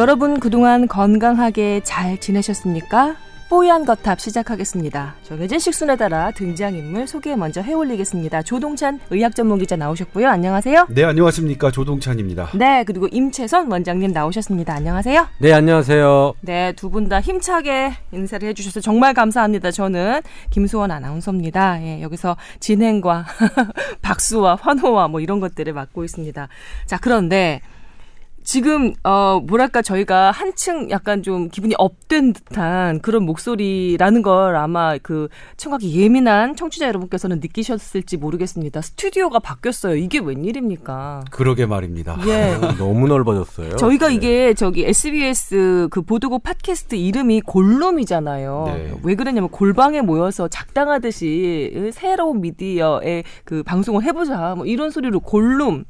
여러분 그동안 건강하게 잘 지내셨습니까? 뽀얀 거탑 시작하겠습니다. 정해진 식순에 따라 등장인물 소개 먼저 해올리겠습니다. 조동찬 의학 전문 기자 나오셨고요. 안녕하세요. 네, 안녕하십니까. 조동찬입니다. 네, 그리고 임채선 원장님 나오셨습니다. 안녕하세요. 네, 안녕하세요. 네, 두 분 다 힘차게 인사를 해주셔서 정말 감사합니다. 저는 김수원 아나운서입니다. 예, 여기서 진행과 박수와 환호와 뭐 이런 것들을 맡고 있습니다. 자, 그런데 지금 어 뭐랄까 저희가 한층 약간 좀 기분이 up된 듯한 그런 목소리라는 걸 아마 그 청각이 예민한 청취자 여러분께서는 느끼셨을지 모르겠습니다. 스튜디오가 바뀌었어요. 이게 웬일입니까? 그러게 말입니다. 예. 너무 넓어졌어요. 저희가 네. 이게 저기 SBS 그 보도국 팟캐스트 이름이 골룸이잖아요. 네. 왜 그러냐면 골방에 모여서 작당하듯이 새로운 미디어의 그 방송을 해보자 뭐 이런 소리로 골룸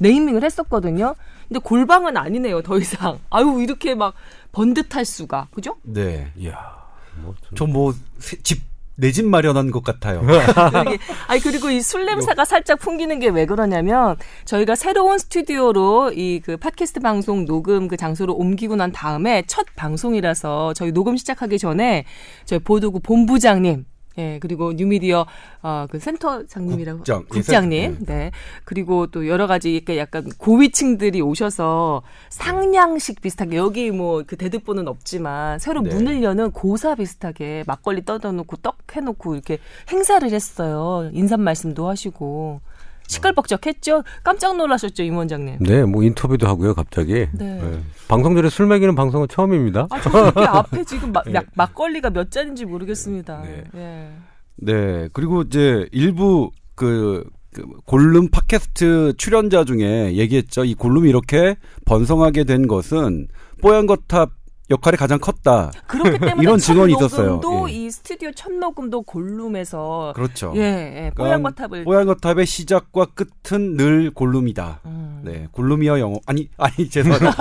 네이밍을 했었거든요. 근데 골방은 아니네요, 더 이상. 아유, 이렇게 막 번듯할 수가. 그죠? 네. 이야. 뭐 좀- 저뭐집 내집 마련한 것 같아요. 아니, 그리고 이 술 냄새가 살짝 풍기는 게 왜 그러냐면, 저희가 새로운 스튜디오로 이 그 팟캐스트 방송 녹음 그 장소로 옮기고 난 다음에 첫 방송이라서 저희 녹음 시작하기 전에 저희 보도국 본부장님, 예, 그리고 뉴미디어, 어, 그 센터 장님이라고. 국장, 예, 국장님. 센- 네. 그리고 또 여러 가지 이렇게 약간 고위층들이 오셔서 상냥식 비슷하게 여기 뭐 그 대득보는 없지만 새로 네. 문을 여는 고사 비슷하게 막걸리 떠다 놓고 떡 해놓고 이렇게 행사를 했어요. 인사 말씀도 하시고. 시끌벅적했죠? 깜짝 놀라셨죠, 임 원장님? 네, 뭐 인터뷰도 하고요, 갑자기. 네. 네. 방송 전에 술 먹이는 방송은 처음입니다. 아, 저 앞에 지금 막, 막- 막걸리가 몇 잔인지 모르겠습니다. 네. 예. 네. 그리고 이제 일부 그, 그 골룸 팟캐스트 출연자 중에 얘기했죠. 이 골룸이 이렇게 번성하게 된 것은 뽀얀 거탑 역할이 가장 컸다. 그렇기 때문에 이런 첫 증언이 있었어요. 예. 이 스튜디오 첫 녹음도 골룸에서 그렇죠. 예, 예, 뽀얀 거탑을 뽀얀 거탑의 시작과 끝은 늘 골룸이다. 음. 네. 골룸이어 영어 아니 아니 죄송합니다.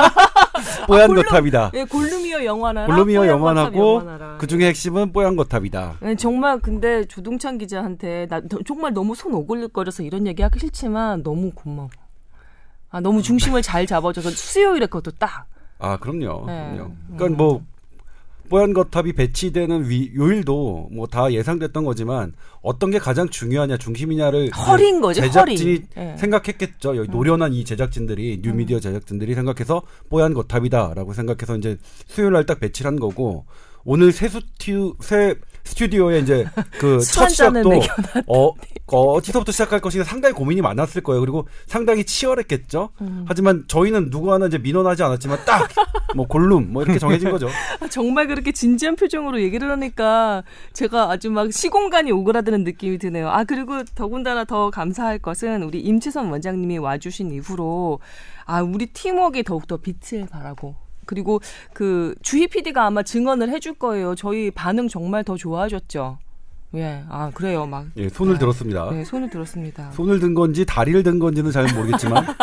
뽀얀 골룸. 거탑이다. 예, 골룸이어 영화나라 골룸이어 영화나라. 그 중에 핵심은 뽀얀 거탑이다. 예, 정말 근데 조동찬 기자한테 나 너- 정말 너무 손 오글거려서 이런 얘기 하기 싫지만 너무 고마워. 아 너무 중심을 잘 잡아줘서 수요일에 그것도 딱. 아 그럼요. 네. 그럼요. 그러니까 뭐 뽀얀 거탑이 배치되는 위, 요일도 뭐 다 예상됐던 거지만 어떤 게 가장 중요하냐 중심이냐를 허리인 거죠, 제작진이 허리. 예. 생각했겠죠. 여기 노련한 이 제작진들이 뉴미디어 제작진들이 생각해서 뽀얀 거탑이다라고 생각해서 이제 수요일 날 딱 배치를 한 거고 오늘 새 스튜 새 스튜디오에 이제 그술첫 시작도 먹여놨더니. 어, 어디서부터 시작할 것인가 상당히 고민이 많았을 거예요. 그리고 상당히 치열했겠죠. 음. 하지만 저희는 누구 하나 이제 민원하지 않았지만 딱 뭐 골룸 뭐 이렇게 정해진 거죠. 아, 정말 그렇게 진지한 표정으로 얘기를 하니까 제가 아주 막 시공간이 오그라드는 느낌이 드네요. 아 그리고 더군다나 더 감사할 것은 우리 임채선 원장님이 와주신 이후로 아 우리 팀워크에 더욱더 빛을 발하고 그리고 그 주희 PD가 아마 증언을 해줄 거예요. 저희 반응 정말 더 좋아졌죠. 예, 아 그래요, 막 예, 손을 아, 들었습니다. 네, 손을 들었습니다. 손을 든 건지 다리를 든 건지는 잘 모르겠지만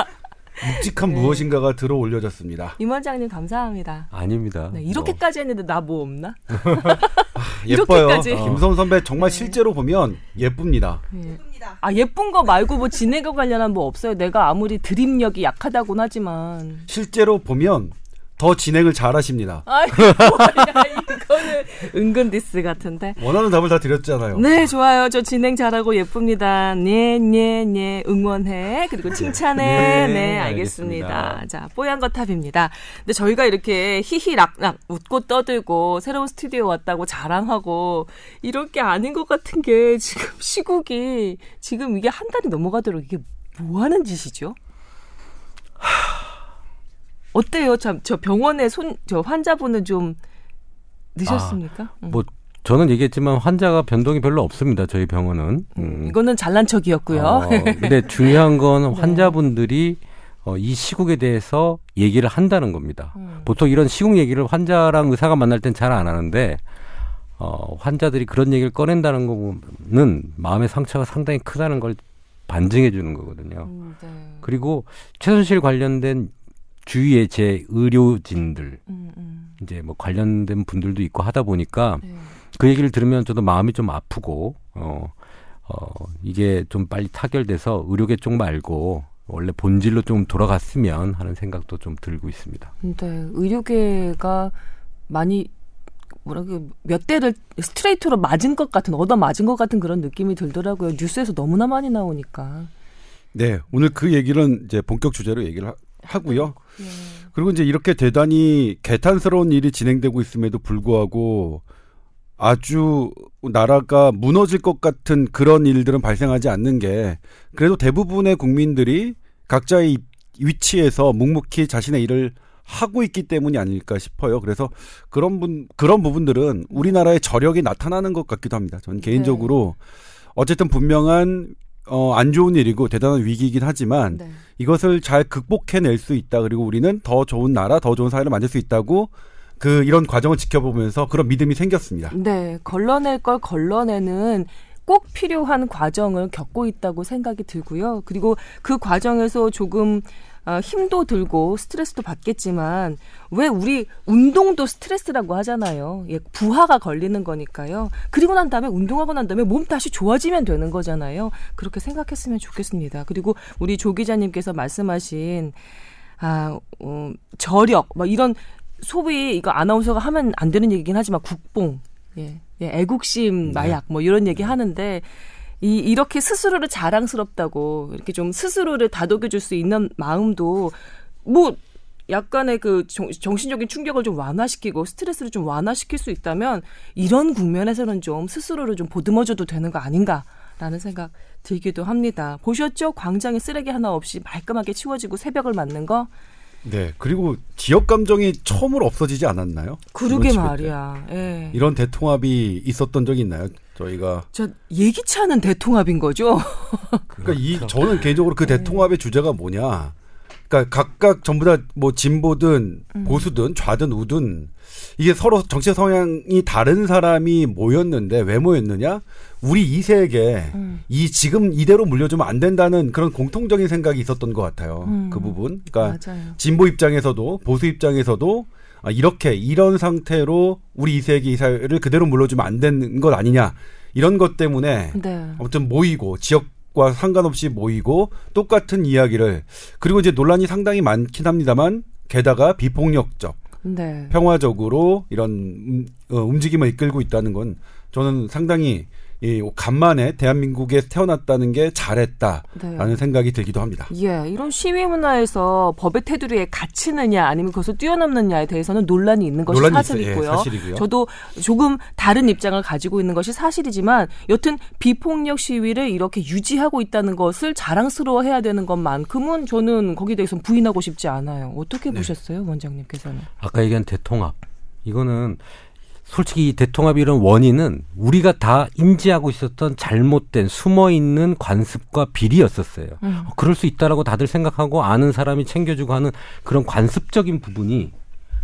묵직한 네. 무엇인가가 들어 올려졌습니다. 임 원장님 감사합니다. 아닙니다. 네, 이렇게까지 했는데 나 뭐 없나? 예뻐요. 이렇게까지. 김선 선배 정말 실제로 보면 예쁩니다. 예. 아 예쁜 거 말고 뭐 진행과 관련한 뭐 없어요. 내가 아무리 드립력이 약하다곤 하지만. 실제로 보면 더 진행을 잘하십니다. 아이 뭐야 이거는 은근 디스 같은데. 원하는 답을 다 드렸잖아요. 네 좋아요. 저 진행 잘하고 예쁩니다. 네 네 네 응원해 그리고 칭찬해. 네, 네, 알겠습니다. 알겠습니다. 자 뽀얀 거탑입니다. 근데 저희가 이렇게 히히락락 웃고 떠들고 새로운 스튜디오 왔다고 자랑하고 이럴 게 아닌 것 같은 게 지금 시국이 지금 이게 한 달이 넘어가도록 이게 뭐 하는 짓이죠? 어때요? 참, 저 병원에 손, 저 환자분은 좀 늦었습니까? 음. 뭐 저는 얘기했지만 환자가 변동이 별로 없습니다. 저희 병원은. 음. 이거는 잘난 척이었고요. 어, 근데 중요한 건 네. 환자분들이 어, 이 시국에 대해서 얘기를 한다는 겁니다. 음. 보통 이런 시국 얘기를 환자랑 의사가 만날 땐 잘 안 하는데 어, 환자들이 그런 얘기를 꺼낸다는 거는 마음의 상처가 상당히 크다는 걸 반증해 주는 거거든요. 음, 네. 그리고 최순실 관련된 주위의 제 의료진들 음, 음. 이제 뭐 관련된 분들도 있고 하다 보니까 네. 그 얘기를 들으면 저도 마음이 좀 아프고 어, 어 이게 좀 빨리 타결돼서 의료계 쪽 말고 원래 본질로 좀 돌아갔으면 하는 생각도 좀 들고 있습니다. 네, 의료계가 많이 뭐라고 몇 대를 스트레이트로 맞은 것 같은 얻어 맞은 것 같은 그런 느낌이 들더라고요. 뉴스에서 너무나 많이 나오니까. 네, 오늘 그 얘기는 이제 본격 주제로 얘기를 하, 하고요. 예. 그리고 이제 이렇게 대단히 개탄스러운 일이 진행되고 있음에도 불구하고 아주 나라가 무너질 것 같은 그런 일들은 발생하지 않는 게 그래도 대부분의 국민들이 각자의 위치에서 묵묵히 자신의 일을 하고 있기 때문이 아닐까 싶어요. 그래서 그런 분 그런 부분들은 우리나라의 저력이 나타나는 것 같기도 합니다. 저는 개인적으로 어쨌든 분명한 어, 안 좋은 일이고 대단한 위기이긴 하지만 네. 이것을 잘 극복해낼 수 있다. 그리고 우리는 더 좋은 나라, 더 좋은 사회를 만들 수 있다고 그 이런 과정을 지켜보면서 그런 믿음이 생겼습니다. 네, 걸러낼 걸 걸러내는 꼭 필요한 과정을 겪고 있다고 생각이 들고요. 그리고 그 과정에서 조금 어, 힘도 들고 스트레스도 받겠지만 왜 우리 운동도 스트레스라고 하잖아요. 예, 부하가 걸리는 거니까요. 그리고 난 다음에 운동하고 난 다음에 몸 다시 좋아지면 되는 거잖아요. 그렇게 생각했으면 좋겠습니다. 그리고 우리 조 기자님께서 말씀하신 아, 어, 저력 뭐 이런 소비 이거 아나운서가 하면 안 되는 얘기긴 하지만 국뽕 예, 예 애국심 마약 뭐 이런 얘기 하는데 이 이렇게 스스로를 자랑스럽다고 이렇게 좀 스스로를 다독여 줄 수 있는 마음도 뭐 약간의 그 정, 정신적인 충격을 좀 완화시키고 스트레스를 좀 완화시킬 수 있다면 이런 국면에서는 좀 스스로를 좀 보듬어줘도 되는 거 아닌가라는 생각 들기도 합니다. 보셨죠? 광장에 쓰레기 하나 없이 말끔하게 치워지고 새벽을 맞는 거. 네. 그리고 지역 감정이 처음으로 없어지지 않았나요? 그러게. 말이야. 예. 이런 대통합이 있었던 적이 있나요? 저희가 저 예기치 않은 대통합인 거죠. 그러니까 이 저는 개인적으로 그 대통합의 주제가 뭐냐? 그러니까 각각 전부 다 뭐 진보든 보수든 좌든 우든 이게 서로 정치 성향이 다른 사람이 모였는데 왜 모였느냐? 우리 2세에게 음. 이 지금 이대로 물려주면 안 된다는 그런 공통적인 생각이 있었던 것 같아요. 음. 그 부분. 그러니까 맞아요. 진보 입장에서도 보수 입장에서도 아, 이렇게 이런 상태로 우리 2세기 이 사회를 그대로 물려주면 안 되는 것 아니냐 이런 것 때문에 네. 아무튼 모이고 지역 과 상관없이 모이고 똑같은 이야기를 그리고 이제 논란이 상당히 많긴 합니다만 게다가 비폭력적 네. 평화적으로 이런 음, 어, 움직임을 이끌고 있다는 건 저는 상당히 이 간만에 대한민국에 태어났다는 게 잘했다라는 네. 생각이 들기도 합니다. 예, 이런 시위 문화에서 법의 테두리에 갇히느냐 아니면 그것을 뛰어넘느냐에 대해서는 논란이 있는 것이 논란이 사실이고요. 예, 사실이고요. 저도 조금 다른 입장을 가지고 있는 것이 사실이지만 여튼 비폭력 시위를 이렇게 유지하고 있다는 것을 자랑스러워해야 되는 것만큼은 저는 거기에 대해서는 부인하고 싶지 않아요. 어떻게 네. 보셨어요, 원장님께서는? 아까 얘기한 대통합 이거는 솔직히 이 대통합 이런 원인은 우리가 다 인지하고 있었던 잘못된 숨어 있는 관습과 비리였었어요. 음. 어, 그럴 수 있다라고 다들 생각하고 아는 사람이 챙겨주고 하는 그런 관습적인 부분이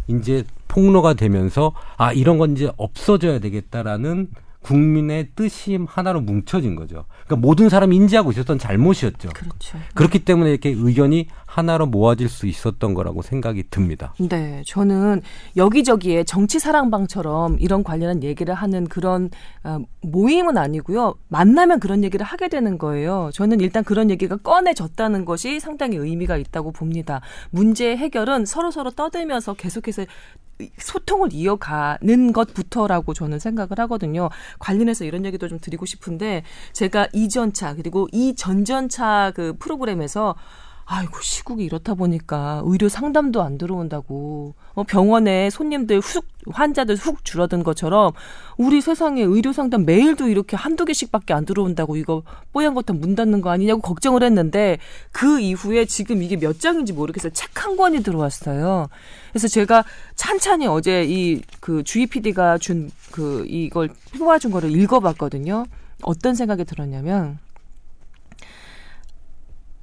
이제 폭로가 되면서 아 이런 건 이제 없어져야 되겠다라는 국민의 뜻이 하나로 뭉쳐진 거죠. 그러니까 모든 사람이 인지하고 있었던 잘못이었죠. 그렇죠. 그렇기 때문에 이렇게 의견이 하나로 모아질 수 있었던 거라고 생각이 듭니다. 네, 저는 여기저기에 정치 사랑방처럼 이런 관련한 얘기를 하는 그런 어, 모임은 아니고요. 만나면 그런 얘기를 하게 되는 거예요. 저는 일단 그런 얘기가 꺼내졌다는 것이 상당히 의미가 있다고 봅니다. 문제 해결은 서로 서로 떠들면서 계속해서 소통을 이어가는 것부터라고 저는 생각을 하거든요. 관련해서 이런 얘기도 좀 드리고 싶은데 제가 이전차 그리고 이 전전차 그 프로그램에서 아이고 시국이 이렇다 보니까 의료 상담도 안 들어온다고. 어, 병원에 손님들 훅 환자들 훅 줄어든 것처럼 우리 세상에 의료 상담 매일도 이렇게 한두 개씩밖에 안 들어온다고 이거 뽀얀 거다 문 닫는 거 아니냐고 걱정을 했는데 그 이후에 지금 이게 몇 장인지 모르겠어요. 책 한 권이 들어왔어요. 그래서 제가 찬찬히 어제 이 그 주희 PD가 준 그 이걸 뽑아준 거를 읽어봤거든요. 어떤 생각이 들었냐면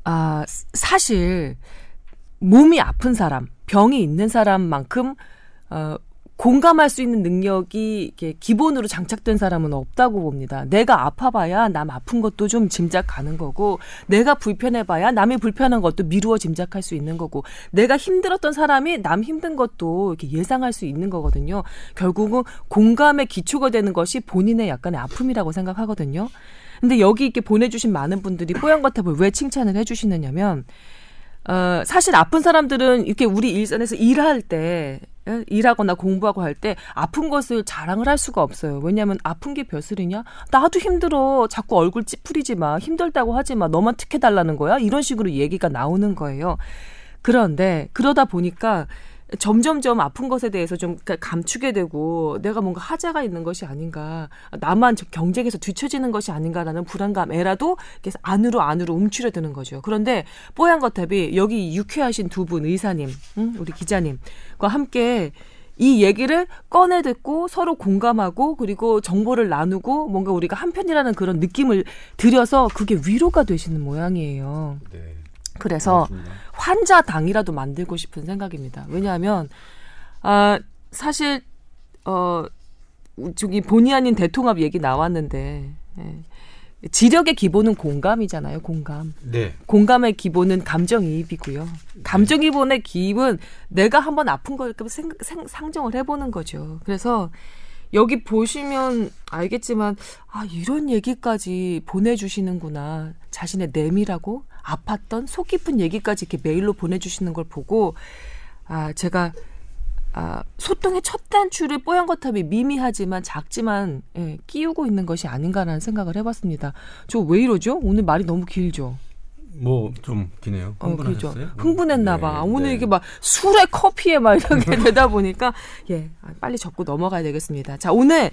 아, 사실 몸이 아픈 사람, 병이 있는 사람만큼 어 공감할 수 있는 능력이 이렇게 기본으로 장착된 사람은 없다고 봅니다. 내가 아파봐야 남 아픈 것도 좀 짐작 가는 거고, 내가 불편해봐야 남이 불편한 것도 미루어 짐작할 수 있는 거고, 내가 힘들었던 사람이 남 힘든 것도 이렇게 예상할 수 있는 거거든요. 결국은 공감의 기초가 되는 것이 본인의 약간의 아픔이라고 생각하거든요. 근데 여기 이렇게 보내주신 많은 분들이 뽀얀 거탑을 왜 칭찬을 해주시느냐면 어, 사실 아픈 사람들은 이렇게 우리 일선에서 일할 때 예, 일하거나 공부하고 할 때 아픈 것을 자랑을 할 수가 없어요. 왜냐하면 아픈 게 벼슬이냐? 나도 힘들어. 자꾸 얼굴 찌푸리지 마. 힘들다고 하지 마. 너만 특혜 달라는 거야? 이런 식으로 얘기가 나오는 거예요. 그런데 그러다 보니까 점점점 아픈 것에 대해서 좀 감추게 되고 내가 뭔가 하자가 있는 것이 아닌가 나만 경쟁에서 뒤처지는 것이 아닌가라는 불안감에라도 계속 안으로 안으로 움츠려드는 거죠. 그런데 뽀얀 거탑이 여기 유쾌하신 두 분 의사님, 응? 우리 기자님과 함께 이 얘기를 꺼내 듣고 서로 공감하고 그리고 정보를 나누고 뭔가 우리가 한편이라는 그런 느낌을 들여서 그게 위로가 되시는 모양이에요. 네. 그래서 그렇습니다. 환자당이라도 만들고 싶은 생각입니다. 왜냐하면 아 사실 어 저기 본의 아닌 대통합 얘기 나왔는데 예. 지력의 기본은 공감이잖아요. 공감. 네. 공감의 기본은 감정이입이고요. 감정이입의 기입은 내가 한번 아픈 걸 생, 생, 상정을 해보는 거죠. 그래서 여기 보시면 알겠지만 아 이런 얘기까지 보내주시는구나 자신의 내밀하고 아팠던 속 깊은 얘기까지 이렇게 메일로 보내주시는 걸 보고 아 제가 아, 소통의 첫 단추를 뽀얀 거탑이 미미하지만 작지만 예, 끼우고 있는 것이 아닌가라는 생각을 해봤습니다. 저 왜 이러죠? 오늘 말이 너무 길죠. 뭐 좀 기네요. 어, 그렇죠. 흥분했나 봐. 네, 오늘 네. 이게 막 술에 커피에 막 이렇게 되다 보니까 예, 아, 빨리 접고 넘어가야 되겠습니다. 자, 오늘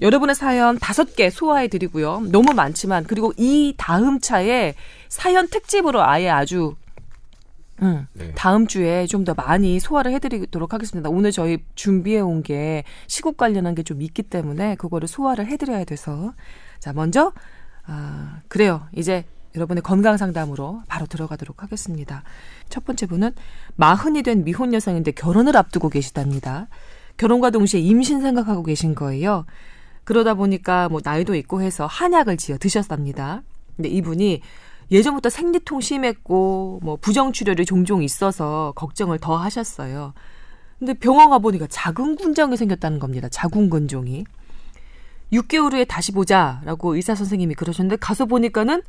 여러분의 사연 다섯 개 소화해 드리고요. 너무 많지만 그리고 이 다음 차에 사연 특집으로 아예 아주 음, 네. 다음 주에 좀 더 많이 소화를 해드리도록 하겠습니다. 오늘 저희 준비해 온 게 시국 관련한 게 좀 있기 때문에 그거를 소화를 해드려야 돼서 자 먼저 아 그래요 이제 여러분의 건강 상담으로 바로 들어가도록 하겠습니다. 첫 번째 분은 마흔이 된 미혼 여성인데 결혼을 앞두고 계시답니다. 결혼과 동시에 임신 생각하고 계신 거예요. 그러다 보니까 뭐 나이도 있고 해서 한약을 지어 드셨답니다. 근데 이분이 예전부터 생리통 심했고 뭐 부정 출혈이 종종 있어서 걱정을 더 하셨어요. 근데 병원 가 보니까 자궁근종이 생겼다는 겁니다. 자궁근종이. 6개월 후에 다시 보자라고 의사 선생님이 그러셨는데 가서 보니까는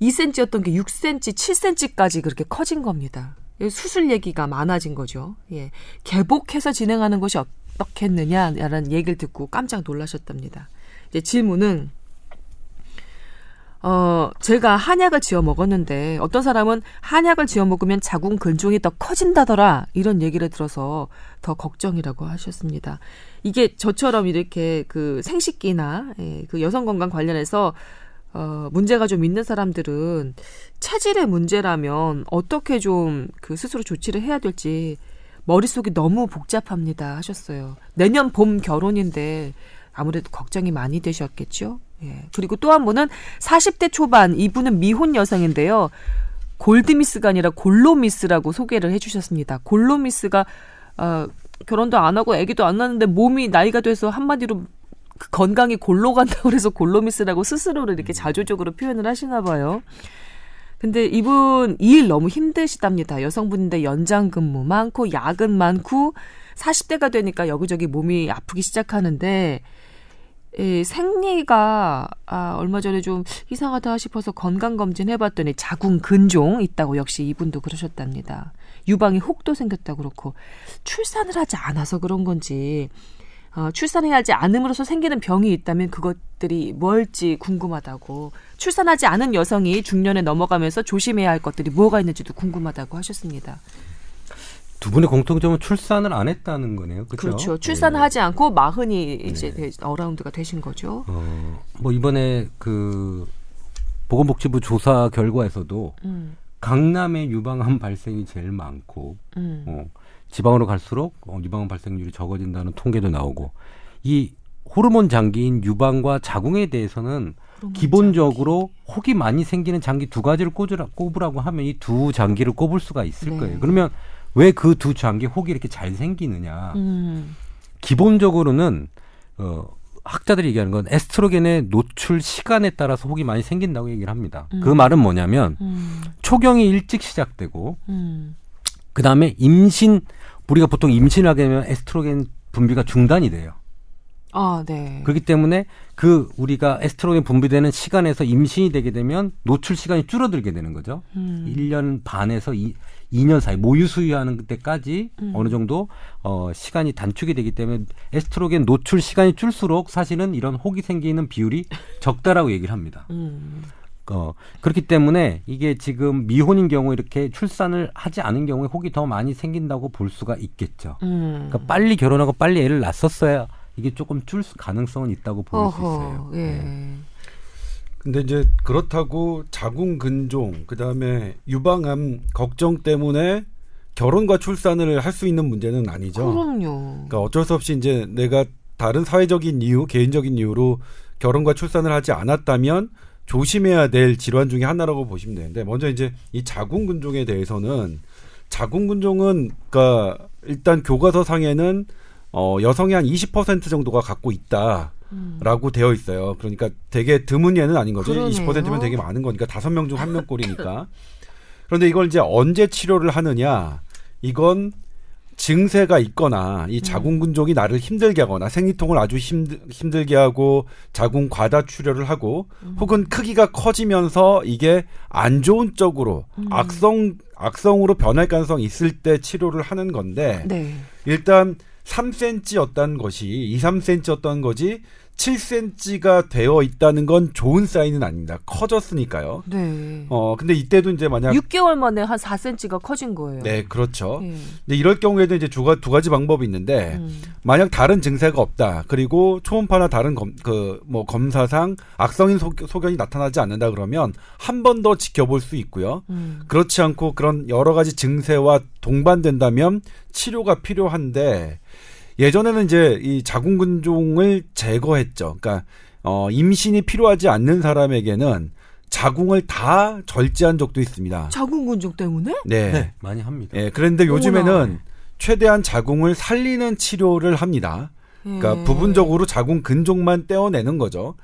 2cm였던 게 6cm, 7cm까지 그렇게 커진 겁니다. 수술 얘기가 많아진 거죠. 예. 개복해서 진행하는 것이 어떻겠느냐라는 얘기를 듣고 깜짝 놀라셨답니다. 이제 질문은 어, 제가 한약을 지어 먹었는데 어떤 사람은 한약을 지어 먹으면 자궁 근종이 더 커진다더라 이런 얘기를 들어서 더 걱정이라고 하셨습니다. 이게 저처럼 이렇게 그 생식기나 예, 그 여성 건강 관련해서 어, 문제가 좀 있는 사람들은 체질의 문제라면 어떻게 좀 그 스스로 조치를 해야 될지 머릿속이 너무 복잡합니다 하셨어요. 내년 봄 결혼인데 아무래도 걱정이 많이 되셨겠죠? 예. 그리고 또 한 분은 40대 초반 이분은 미혼 여성인데요. 골드미스가 아니라 골로미스라고 소개를 해주셨습니다. 골로미스가 어, 결혼도 안 하고 아기도 안 낳는데 몸이 나이가 돼서 한마디로 그 건강이 골로 간다고 그래서 골로미스라고 스스로를 이렇게 자조적으로 표현을 하시나 봐요. 근데 이분 일 너무 힘드시답니다. 여성분인데 연장 근무 많고 야근 많고 40대가 되니까 여기저기 몸이 아프기 시작하는데 이 생리가 아, 얼마 전에 좀 이상하다 싶어서 건강 검진 해봤더니 자궁 근종 있다고 역시 이분도 그러셨답니다. 유방에 혹도 생겼다 그렇고 출산을 하지 않아서 그런 건지 어, 출산해야 하지 않음으로써 생기는 병이 있다면 그것들이 뭘지 궁금하다고 출산하지 않은 여성이 중년에 넘어가면서 조심해야 할 것들이 뭐가 있는지도 궁금하다고 하셨습니다. 두 분의 공통점은 출산을 안 했다는 거네요. 그렇죠. 그렇죠. 출산을 네. 하지 않고 마흔이 이제 네. 어라운드가 되신 거죠. 어, 뭐 이번에 그 보건복지부 조사 결과에서도 음. 강남의 유방암 발생이 제일 많고 음. 어, 지방으로 갈수록 어, 유방암 발생률이 적어진다는 통계도 나오고 이 호르몬 장기인 유방과 자궁에 대해서는 기본적으로 장기. 혹이 많이 생기는 장기 두 가지를 꼽으라, 꼽으라고 하면 이 두 장기를 꼽을 수가 있을 네. 거예요. 그러면 왜 그 두 장기 혹이 이렇게 잘 생기느냐? 음. 기본적으로는 어 학자들이 얘기하는 건 에스트로겐의 노출 시간에 따라서 혹이 많이 생긴다고 얘기를 합니다. 그 음. 그 말은 뭐냐면 음. 초경이 일찍 시작되고 음. 그 다음에 임신 우리가 보통 임신하게 되면 에스트로겐 분비가 중단이 돼요. 아, 네. 그렇기 때문에 그 우리가 에스트로겐 분비되는 시간에서 임신이 되게 되면 노출 시간이 줄어들게 되는 거죠. 음. 1년 반에서 2, 2년 사이 모유 수유하는 때까지 음. 어느 정도 어 시간이 단축이 되기 때문에 에스트로겐 노출 시간이 줄수록 사실은 이런 혹이 생기는 비율이 적다라고 얘기를 합니다. 음. 어, 그렇기 때문에 이게 지금 미혼인 경우 이렇게 출산을 하지 않은 경우에 혹이 더 많이 생긴다고 볼 수가 있겠죠. 음. 그러니까 빨리 결혼하고 빨리 애를 낳았었어야 이게 조금 줄 수- 가능성은 있다고 볼 수 있어요. 예. 네. 근데 이제 그렇다고 자궁 근종 그다음에 유방암 걱정 때문에 결혼과 출산을 할 수 있는 문제는 아니죠. 그럼요. 그러니까 어쩔 수 없이 이제 내가 다른 사회적인 이유, 개인적인 이유로 결혼과 출산을 하지 않았다면 조심해야 될 질환 중에 하나라고 보시면 되는데 먼저 이제 이 자궁 근종에 대해서는 자궁 근종은 그러니까 일단 교과서 상에는 어 여성의 한 20% 정도가 갖고 있다. 음. 라고 되어 있어요. 그러니까 되게 드문 예는 아닌 거죠. 그러네요. 20%면 되게 많은 거니까 다섯 명 중 한 명 꼴이니까. 그런데 이걸 이제 언제 치료를 하느냐? 이건 증세가 있거나 이 자궁 근종이 나를 힘들게 하거나 생리통을 아주 힘들, 힘들게 하고 자궁 과다 출혈을 하고 혹은 크기가 커지면서 이게 안 좋은 쪽으로 악성 악성으로 변할 가능성이 있을 때 치료를 하는 건데 네. 일단 3cm였던 것이 2, 3cm였던 거지 7cm가 되어 있다는 건 좋은 사인은 아닙니다. 커졌으니까요. 네. 어, 근데 이때도 이제 만약 6개월 만에 한 4cm가 커진 거예요. 네, 그렇죠. 예. 근데 이럴 경우에도 이제 두, 가, 두 가지 방법이 있는데 음. 만약 다른 증세가 없다. 그리고 초음파나 다른 검, 그, 뭐, 검사상 악성인 소, 소견이 나타나지 않는다 그러면 한 번 더 지켜볼 수 있고요. 음. 그렇지 않고 그런 여러 가지 증세와 동반된다면 치료가 필요한데 예전에는 이제 이 자궁근종을 제거했죠. 그러니까 어 임신이 필요하지 않는 사람에게는 자궁을 다 절제한 적도 있습니다. 자궁근종 때문에? 네. 네, 많이 합니다. 예, 그런데 요즘에는 어머나. 최대한 자궁을 살리는 치료를 합니다. 그러니까 예. 부분적으로 자궁 근종만 떼어내는 거죠.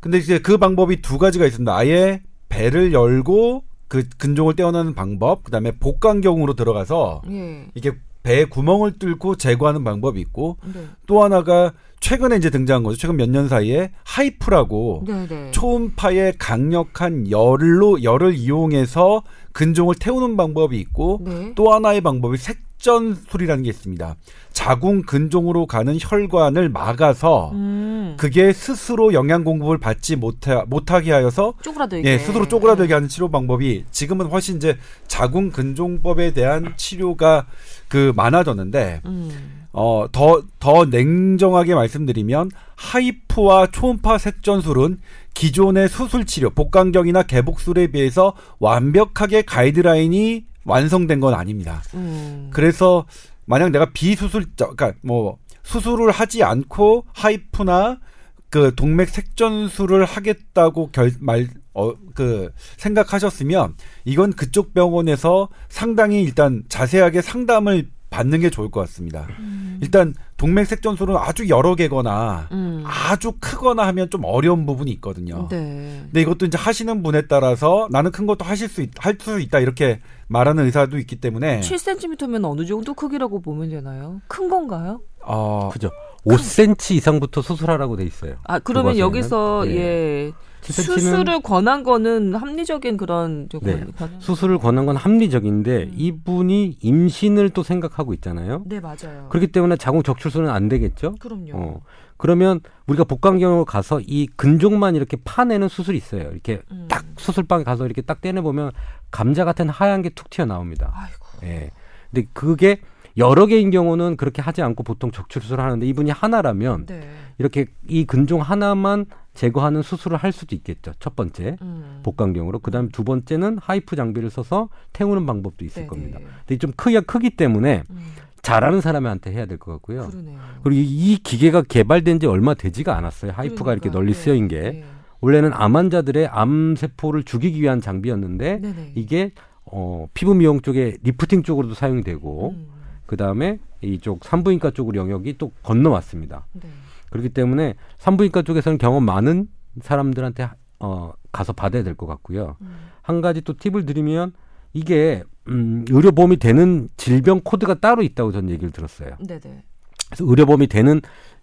근데 이제 그 방법이 두 가지가 있습니다. 아예 배를 열고 그 근종을 떼어내는 방법, 그다음에 복강경으로 들어가서 예. 이게 배에 구멍을 뚫고 제거하는 방법이 있고 네. 또 하나가 최근에 이제 등장한 거죠. 최근 몇 년 사이에 하이프라고 네, 네. 초음파의 강력한 열로 열을 이용해서 근종을 태우는 방법이 있고 네. 또 하나의 방법이 색 전술이라는 게 있습니다. 자궁 근종으로 가는 혈관을 막아서 음. 그게 스스로 영양 공급을 받지 못하, 못하게 하여서 쪼그라들게. 예, 스스로 쪼그라들게 하는 치료 방법이 지금은 훨씬 이제 자궁 근종법에 대한 치료가 그 많아졌는데 음. 어, 더, 더 냉정하게 말씀드리면, 하이프와 초음파 색전술은 기존의 수술 치료, 복강경이나 개복술에 비해서 완벽하게 가이드라인이 완성된 건 아닙니다. 음. 그래서, 만약 내가 비수술자, 그러니까 뭐, 수술을 하지 않고 하이프나 그 동맥 색전술을 하겠다고 결, 말, 어, 그, 생각하셨으면, 이건 그쪽 병원에서 상당히 일단 자세하게 상담을 받는 게 좋을 것 같습니다. 일단 동맥 색 전술은 아주 여러 개거나 음. 아주 크거나 하면 좀 어려운 부분이 있거든요. 네. 근데 이것도 이제 하시는 분에 따라서 나는 큰 것도 하실 수 있, 할수 있다 이렇게 말하는 의사도 있기 때문에 7cm면 어느 정도 크기라고 보면 되나요? 큰 건가요? 어, 그죠. 5cm 이상부터 수술하라고 돼 있어요. 아, 그러면. 여기서 네. 예. 7cm 는 수술을 권한 거는 합리적인 그런 저 네. 수술을 권한 건 합리적인데 음. 이분이 임신을 또 생각하고 있잖아요. 네, 맞아요. 그렇기 때문에 자궁 적출술은 안 되겠죠. 그럼요. 어. 그러면 우리가 복강경으로 가서 이 근종만 이렇게 파내는 수술이 있어요. 이렇게 음. 딱 수술방에 가서 이렇게 딱 떼내 보면 감자 같은 하얀 게 툭 튀어 나옵니다. 아이고. 예. 근데 그게 여러 개인 경우는 그렇게 하지 않고 보통 적출술을 하는데 이분이 하나라면 네. 이렇게 이 근종 하나만 제거하는 수술을 할 수도 있겠죠. 첫 번째 음. 복강경으로 그다음에 두 번째는 HIFU 장비를 써서 태우는 방법도 있을 네네. 겁니다. 근데 좀 크기가 크기 때문에 음. 잘하는 사람한테 해야 될 것 같고요. 그러네요. 그리고 이- 이 기계가 개발된 지 얼마 되지가 않았어요. HIFU가 이렇게 그러니까, 널리 네, 쓰여인 게 네. 원래는 암 환자들의 암 세포를 죽이기 위한 장비였는데 네네. 이게 어, 피부 미용 쪽에 리프팅 쪽으로도 사용이 되고 음. 그 다음에 이쪽 산부인과 쪽으로 영역이 또 건너왔습니다. 네. 그렇기 때문에 산부인과 쪽에서는 경험 많은 사람들한테 하- 어, 가서 받아야 될 것 같고요. 음. 한 가지 또 팁을 드리면 이게 음, 의료보험이 되는 질병 코드가 따로 있다고 전 얘기를 들었어요. 네네. 그래서 의료보험이 되는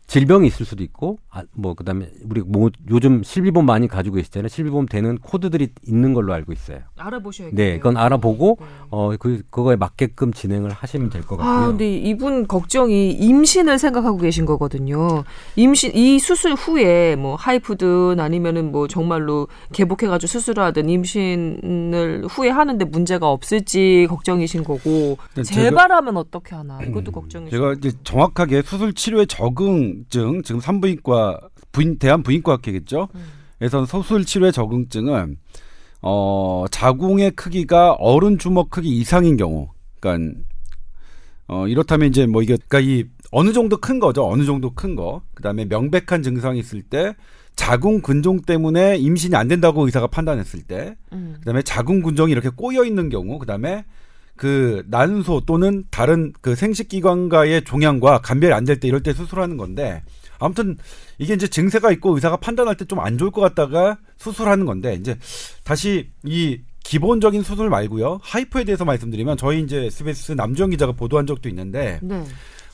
질병이 있을 수도 있고 아, 뭐 그다음에 우리 뭐 요즘 실비보험 많이 가지고 계시잖아요. 실비보험 되는 코드들이 있는 걸로 알고 있어요. 알아보셔야겠네요. 네, 그건 알아보고 네. 어그 그거에 맞게끔 진행을 하시면 될 것 같고요. 아, 근데 이분 걱정이 임신을 생각하고 계신 거거든요. 임신 이 수술 후에 뭐 하이프든 아니면은 뭐 정말로 개복해 가지고 수술하든 임신을 후에 하는데 문제가 없을지 걱정이신 거고 네, 재발하면 어떻게 하나 이것도 걱정이신 제가 이제 정확하게 수술 치료의 적응 증 지금 산부인과 부인 대한 부인과학회겠죠. 음. 에선 수술 치료의 적응증은 어 자궁의 크기가 어른 주먹 크기 이상인 경우, 그러니까 어 이렇다면 이제 뭐 이게 그러니까 이 어느 정도 큰 거죠. 어느 정도 큰 거. 그다음에 명백한 증상이 있을 때 자궁 근종 때문에 임신이 안 된다고 의사가 판단했을 때 음. 그다음에 자궁 군종이 이렇게 꼬여 있는 경우, 그다음에 그 난소 또는 다른 그 생식기관과의 종양과 감별이 안 될 때 이럴 때 수술하는 건데 아무튼 이게 이제 증세가 있고 의사가 판단할 때 좀 안 좋을 것 같다가 수술하는 건데 이제 다시 이 기본적인 수술 말고요 하이프에 대해서 말씀드리면 저희 이제 SBS 남주영 기자가 보도한 적도 있는데 네.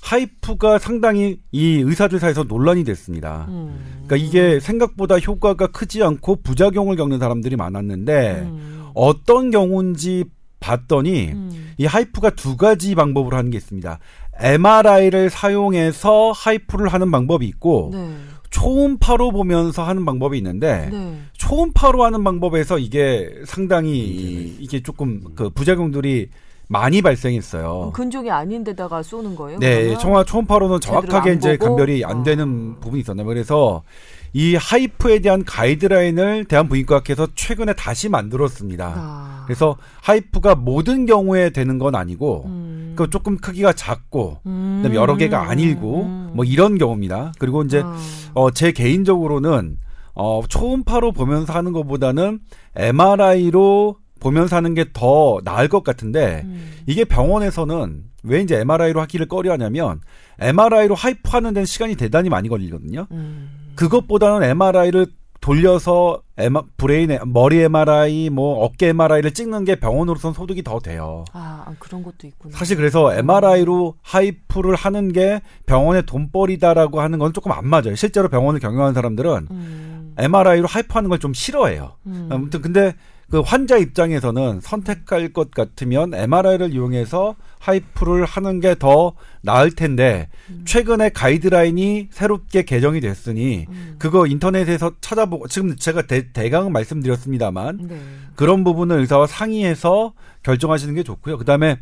하이프가 상당히 이 의사들 사이에서 논란이 됐습니다. 음. 그러니까 이게 생각보다 효과가 크지 않고 부작용을 겪는 사람들이 많았는데 음. 어떤 경우인지 봤더니 음. 이 하이프가 두 가지 방법으로 하는 게 있습니다. MRI를 사용해서 하이프를 하는 방법이 있고 네. 초음파로 보면서 하는 방법이 있는데 네. 초음파로 하는 방법에서 이게 상당히 이게 조금 그 부작용들이 많이 발생했어요. 근종이 아닌데다가 쏘는 거예요? 네, 그러면? 청와 초음파로는 정확하게 안 이제 보고? 감별이 안 어. 되는 부분이 있었나 봐요. 그래서 이 하이프에 대한 가이드라인을 대한부인과학회에서 최근에 다시 만들었습니다. 아. 그래서 하이프가 모든 경우에 되는 건 아니고 음. 그 조금 크기가 작고 음. 그다음에 여러 개가 아니고 음. 뭐 이런 경우입니다. 그리고 이제 아. 어 제 개인적으로는 어 초음파로 보면서 하는 것보다는 MRI로 보면서 하는 게 더 나을 것 같은데 음. 이게 병원에서는 왜 이제 MRI로 하기를 꺼려하냐면 MRI로 하이프 하는 데는 시간이 대단히 많이 걸리거든요. 음. 그것보다는 MRI를 돌려서 brain 머리 MRI 뭐 어깨 MRI를 찍는 게 병원으로선 소득이 더 돼요. 아, 아, 그런 것도 있구나. 사실 그래서 MRI로 HIFU를 하는 게 병원의 돈벌이다라고 하는 건 조금 안 맞아요. 실제로 병원을 경영하는 사람들은 음. MRI로 HIFU 하는 걸 좀 싫어해요. 음. 아무튼 근데 그 환자 입장에서는 선택할 것 같으면 MRI를 이용해서 HIFU를 하는 게 더 나을 텐데 음. 최근에 가이드라인이 새롭게 개정이 됐으니 음. 그거 인터넷에서 찾아보고 지금 제가 대, 대강 말씀드렸습니다만 네. 그런 부분을 의사와 상의해서 결정하시는 게 좋고요. 그다음에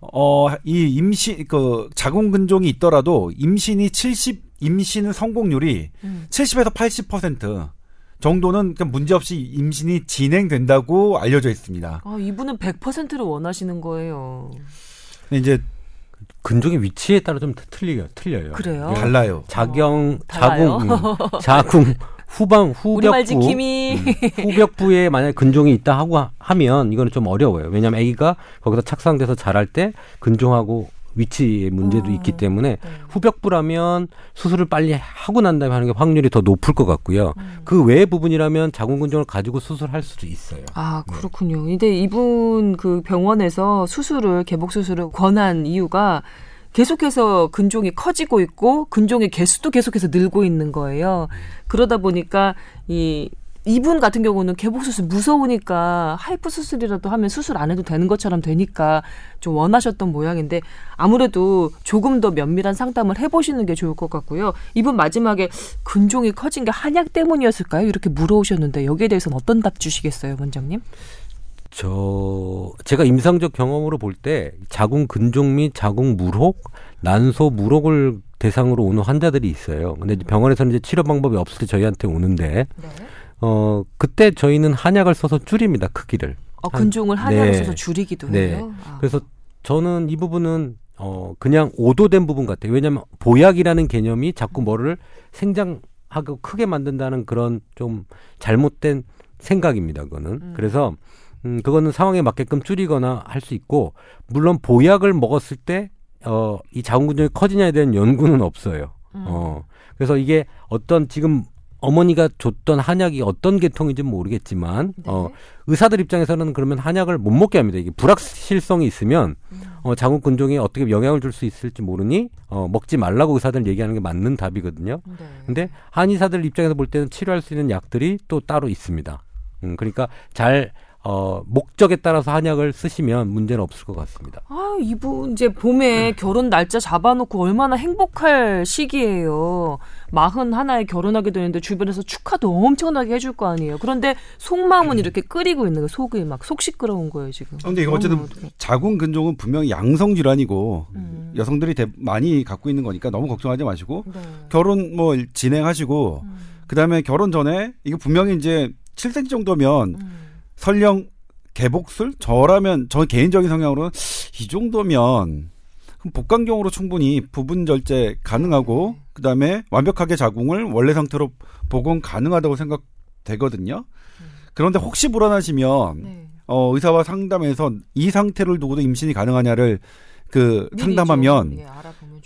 어 이 임신 그 자궁 근종이 있더라도 임신이 70 임신 성공률이 음. 70에서 80% 정도는 문제없이 임신이 진행된다고 알려져 있습니다. 아, 이분은 100%를 원하시는 거예요. 근데 이제 근종의 위치에 따라 좀 틀려요. 틀려요. 그래요? 달라요. 자경 달라요? 자궁 음, 자궁 후방 후벽부. 음, 후벽부에 만약 근종이 있다 하고 하- 하면 이거는 좀 어려워요. 왜냐하면 아기가 거기서 착상돼서 자랄 때 근종하고 위치의 문제도 어. 있기 때문에 네. 후벽부라면 수술을 빨리 하고 난 다음에 하는 게 확률이 더 높을 것 같고요. 음. 그 외의 부분이라면 자궁 근종을 가지고 수술할 수도 있어요. 아, 그렇군요. 근데 이분 그 병원에서 수술을, 개복 수술을 권한 이유가 계속해서 근종이 커지고 있고 근종의 개수도 계속해서 늘고 있는 거예요. 그러다 보니까 이 이분 같은 경우는 개복 수술 무서우니까 하이프 수술이라도 하면 수술 안 해도 되는 것처럼 되니까 좀 원하셨던 모양인데 아무래도 조금 더 면밀한 상담을 해보시는 게 좋을 것 같고요. 이분 마지막에 근종이 커진 게 한약 때문이었을까요? 이렇게 물어오셨는데 여기에 대해서는 어떤 답 주시겠어요, 원장님? 저 제가 임상적 경험으로 볼 때 자궁 근종 및 자궁 물혹, 난소 물혹을 대상으로 오는 환자들이 있어요. 근데 병원에서는 이제 치료 방법이 없을 때 저희한테 오는데 네. 어 그때 저희는 한약을 써서 줄입니다 크기를. 어, 한- 근종을 한약을 네. 써서 줄이기도 네. 해요. 아. 그래서 저는 이 부분은 어 그냥 오도된 부분 같아요. 왜냐하면 보약이라는 개념이 자꾸 뭐를 생장하고 크게 만든다는 그런 좀 잘못된 생각입니다. 그거는 음. 그래서 음 그거는 상황에 맞게끔 줄이거나 할 수 있고 물론 보약을 먹었을 때 어 이 자궁근종이 커지냐에 대한 연구는 없어요. 음. 어 그래서 이게 어떤 지금 어머니가 줬던 한약이 어떤 계통인지 는 모르겠지만 네. 어, 의사들 입장에서는 그러면 한약을 못 먹게 합니다. 이게 불확실성이 있으면 음. 어, 자궁 근종에 어떻게 영향을 줄 수 있을지 모르니 어, 먹지 말라고 의사들 얘기하는 게 맞는 답이거든요. 네. 근데 한의사들 입장에서 볼 때는 치료할 수 있는 약들이 또 따로 있습니다. 음, 그러니까 잘 어, 목적에 따라서 한약을 쓰시면 문제는 없을 것 같습니다. 아, 이분 이제 봄에 결혼 날짜 잡아놓고 얼마나 행복할 시기예요. 마흔 하나에 결혼하게 되는데 주변에서 축하도 엄청나게 해줄 거 아니에요. 그런데 속마음은 이렇게 끓이고 있는 거 속이 막 속 시끄러운 거예요 지금. 아, 근데 이거 어쨌든 어떡해. 자궁 근종은 분명히 양성 질환이고 음. 여성들이 대- 많이 갖고 있는 거니까 너무 걱정하지 마시고 네. 결혼 뭐 진행하시고 음. 그다음에 결혼 전에 이거 분명히 이제 7cm 정도면 음. 설령 개복술 저라면 저 개인적인 성향으로는 이 정도면 복강경으로 충분히 부분 절제 가능하고 네. 그다음에 완벽하게 자궁을 원래 상태로 복원 가능하다고 생각되거든요. 그런데 혹시 불안하시면 음. 네. 어, 의사와 상담해서 이 상태를 두고도 임신이 가능하냐를 그 상담하면 좀, 예,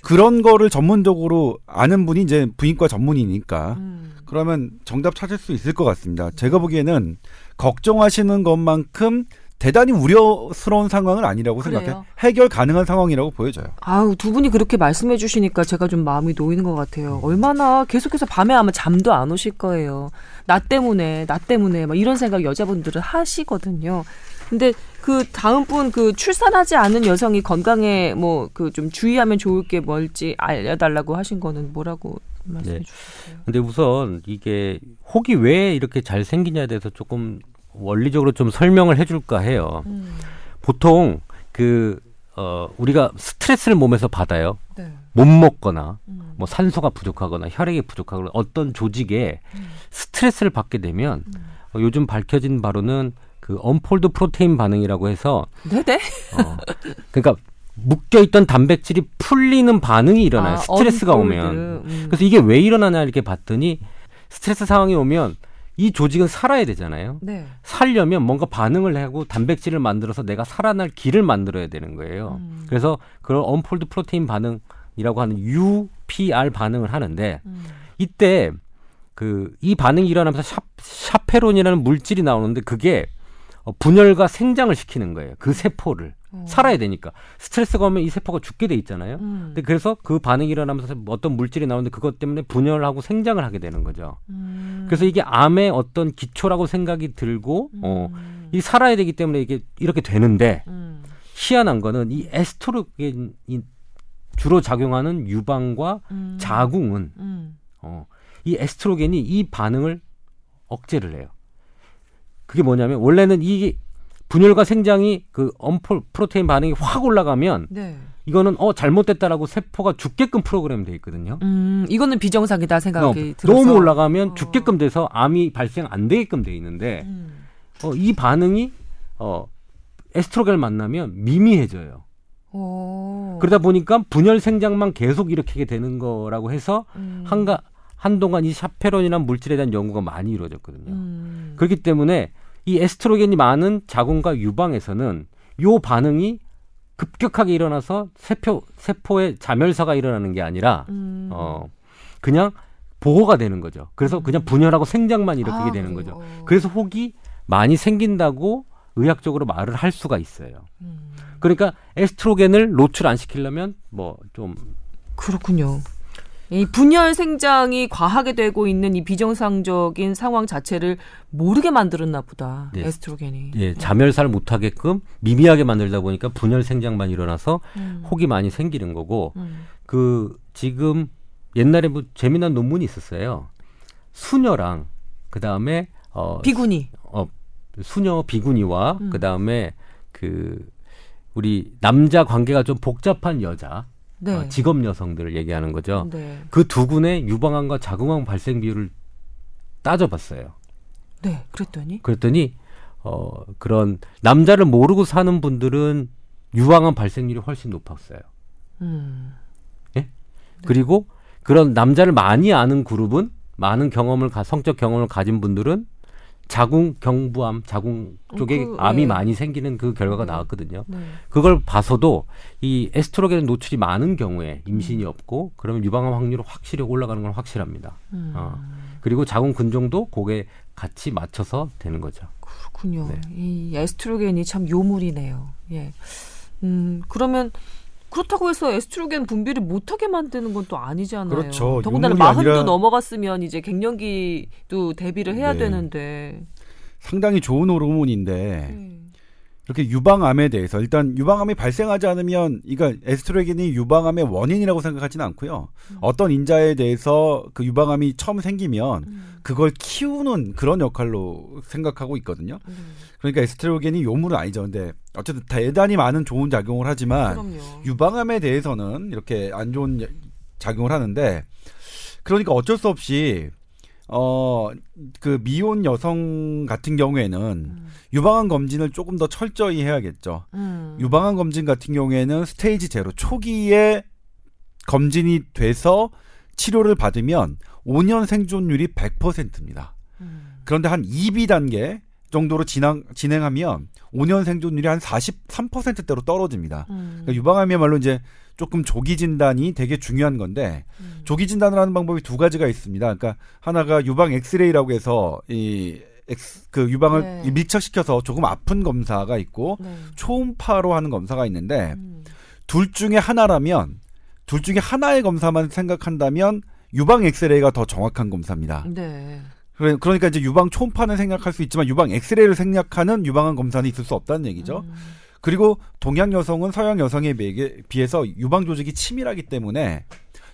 그런 거를 전문적으로 아는 분이 이제 부인과 전문이니까 음. 그러면 정답 찾을 수 있을 것 같습니다. 제가 보기에는 걱정하시는 것만큼 대단히 우려스러운 상황은 아니라고 그래요? 생각해. 해결 가능한 상황이라고 보여져요. 아우 두 분이 그렇게 말씀해 주시니까 제가 좀 마음이 놓이는 것 같아요. 얼마나 계속해서 밤에 아마 잠도 안 오실 거예요. 나 때문에 나 때문에 막 이런 생각 여자분들은 하시거든요. 근데 그 다음 분 그 출산하지 않은 여성이 건강에 뭐 그 좀 주의하면 좋을 게 뭘지 알려달라고 하신 거는 뭐라고 말씀해 네. 주셨어요? 근데 우선 이게 혹이 왜 이렇게 잘 생기냐에 대해서 조금 원리적으로 좀 설명을 해줄까 해요. 음, 보통 그 어, 우리가 스트레스를 몸에서 받아요. 네. 못 먹거나 음, 뭐 산소가 부족하거나 혈액이 부족하거나 어떤 조직에 음. 스트레스를 받게 되면 음. 어, 요즘 밝혀진 바로는 그 언폴드 프로테인 반응이라고 해서 네네. 어, 그러니까 묶여 있던 단백질이 풀리는 반응이 일어나요. 아, 스트레스가 unfold. 오면. 음. 그래서 이게 왜 일어나냐 이렇게 봤더니 스트레스 상황이 오면 이 조직은 살아야 되잖아요. 네. 살려면 뭔가 반응을 하고 단백질을 만들어서 내가 살아날 길을 만들어야 되는 거예요. 음. 그래서 그런 unfold protein 반응이라고 하는 UPR 반응을 하는데 음. 이때 그 이 반응이 일어나면서 샤, chaperone이라는 물질이 나오는데 그게 어, 분열과 생장을 시키는 거예요. 그 세포를 어. 살아야 되니까 스트레스가 오면 이 세포가 죽게 돼 있잖아요. 음. 근데 그래서 그 반응이 일어나면서 어떤 물질이 나오는데 그것 때문에 분열하고 생장을 하게 되는 거죠. 음. 그래서 이게 암의 어떤 기초라고 생각이 들고 어, 음. 이 살아야 되기 때문에 이게 이렇게 되는데 음. 희한한 거는 이 에스트로겐이 주로 작용하는 유방과 음. 자궁은 음. 어, 이 에스트로겐이 이 반응을 억제를 해요. 그게 뭐냐면 원래는 이 분열과 생장이 그 엄폴 프로테인 반응이 확 올라가면 네. 이거는 어 잘못됐다라고 세포가 죽게끔 프로그램 돼 있거든요. 음, 이거는 비정상이다 어, 생각이 들어서 너무 올라가면 어. 죽게끔 돼서 암이 발생 안 되게끔 돼 있는데 음. 어, 이 반응이 어, 에스트로겐을 만나면 미미해져요. 오. 그러다 보니까 분열 생장만 계속 일으키게 되는 거라고 해서 음. 한가 한동안 이 샤페론이라는 물질에 대한 연구가 많이 이루어졌거든요. 음. 그렇기 때문에 이 에스트로겐이 많은 자궁과 유방에서는 요 반응이 급격하게 일어나서 세포 세포의 자멸사가 일어나는 게 아니라 음. 어 그냥 보호가 되는 거죠. 그래서 그냥 분열하고 생장만 일으키게 아, 되는 그래요? 거죠. 어. 그래서 혹이 많이 생긴다고 의학적으로 말을 할 수가 있어요. 음. 그러니까 에스트로겐을 노출 안 시키려면 뭐 좀 그렇군요. 이 분열 생장이 과하게 되고 있는 이 비정상적인 상황 자체를 모르게 만들었나 보다. 네. 에스트로겐이. 예, 자멸사를 못 하게끔 미미하게 만들다 보니까 분열 생장만 일어나서 음. 혹이 많이 생기는 거고 음. 그 지금 옛날에 뭐 재미난 논문이 있었어요. 수녀랑 그 다음에 어 비구니. 어 수녀 비구니와 음. 그 다음에 그 우리 남자 관계가 좀 복잡한 여자 네. 어, 직업 여성들을 얘기하는 거죠. 네. 그두 군의 유방암과 자궁암 발생 비율을 따져봤어요. 네. 그랬더니 그랬더니 어 그런 남자를 모르고 사는 분들은 유방암 발생률이 훨씬 높았어요. 음. 그리고 그런 남자를 많이 아는 그룹은 많은 경험을 가, 성적 경험을 가진 분들은 자궁 경부암 자궁 쪽에 그, 암이 예. 많이 생기는 그 결과가 네. 나왔거든요. 네. 그걸 봐서도 이 에스트로겐 노출이 많은 경우에 임신이 없고 그러면 유방암 확률이 확실히 올라가는 건 확실합니다. 음. 어. 그리고 자궁 근종도 그게 같이 맞춰서 되는 거죠. 그렇군요. 네. 이 에스트로겐이 참 요물이네요. 예. 음, 그러면 그렇다고 해서 에스트로겐 분비를 못하게 만드는 건 또 아니잖아요. 그렇죠. 더군다나 마흔도 아니라- 넘어갔으면 이제 갱년기도 대비를 해야 네. 되는데. 상당히 좋은 호르몬인데 음. 이렇게 유방암에 대해서 일단 유방암이 발생하지 않으면 이거 에스트로겐이 유방암의 원인이라고 생각하지는 않고요. 음. 어떤 인자에 대해서 그 유방암이 처음 생기면 음. 그걸 키우는 그런 역할로 생각하고 있거든요. 음. 그러니까 에스트로겐이 요물은 아니죠. 근데 어쨌든 대단히 많은 좋은 작용을 하지만 그럼요. 유방암에 대해서는 이렇게 안 좋은 작용을 하는데 그러니까 어쩔 수 없이 어 그 미혼 여성 같은 경우에는 음. 유방암 검진을 조금 더 철저히 해야겠죠. 음. 유방암 검진 같은 경우에는 스테이지 제로 초기에 검진이 돼서 치료를 받으면 5년 생존율이 100%입니다. 음. 그런데 한 2B 단계 정도로 진행, 진행하면 5년 생존율이 한 43%대로 떨어집니다. 음. 그러니까 유방암이야말로 이제 조금 조기 진단이 되게 중요한 건데 음. 조기 진단을 하는 방법이 두 가지가 있습니다. 그러니까 하나가 유방 엑스레이라고 해서 이 엑스, 그 유방을 네. 이 밀착시켜서 조금 아픈 검사가 있고 네. 초음파로 하는 검사가 있는데 음. 둘 중에 하나라면 둘 중에 하나의 검사만 생각한다면 유방 엑스레이가 더 정확한 검사입니다. 네. 그러니까 이제 유방 초음파는 생각할 수 있지만 유방 엑스레이를 생략하는 유방암 검사는 있을 수 없다는 얘기죠. 음. 그리고 동양 여성은 서양 여성에 비해- 비해서 유방 조직이 치밀하기 때문에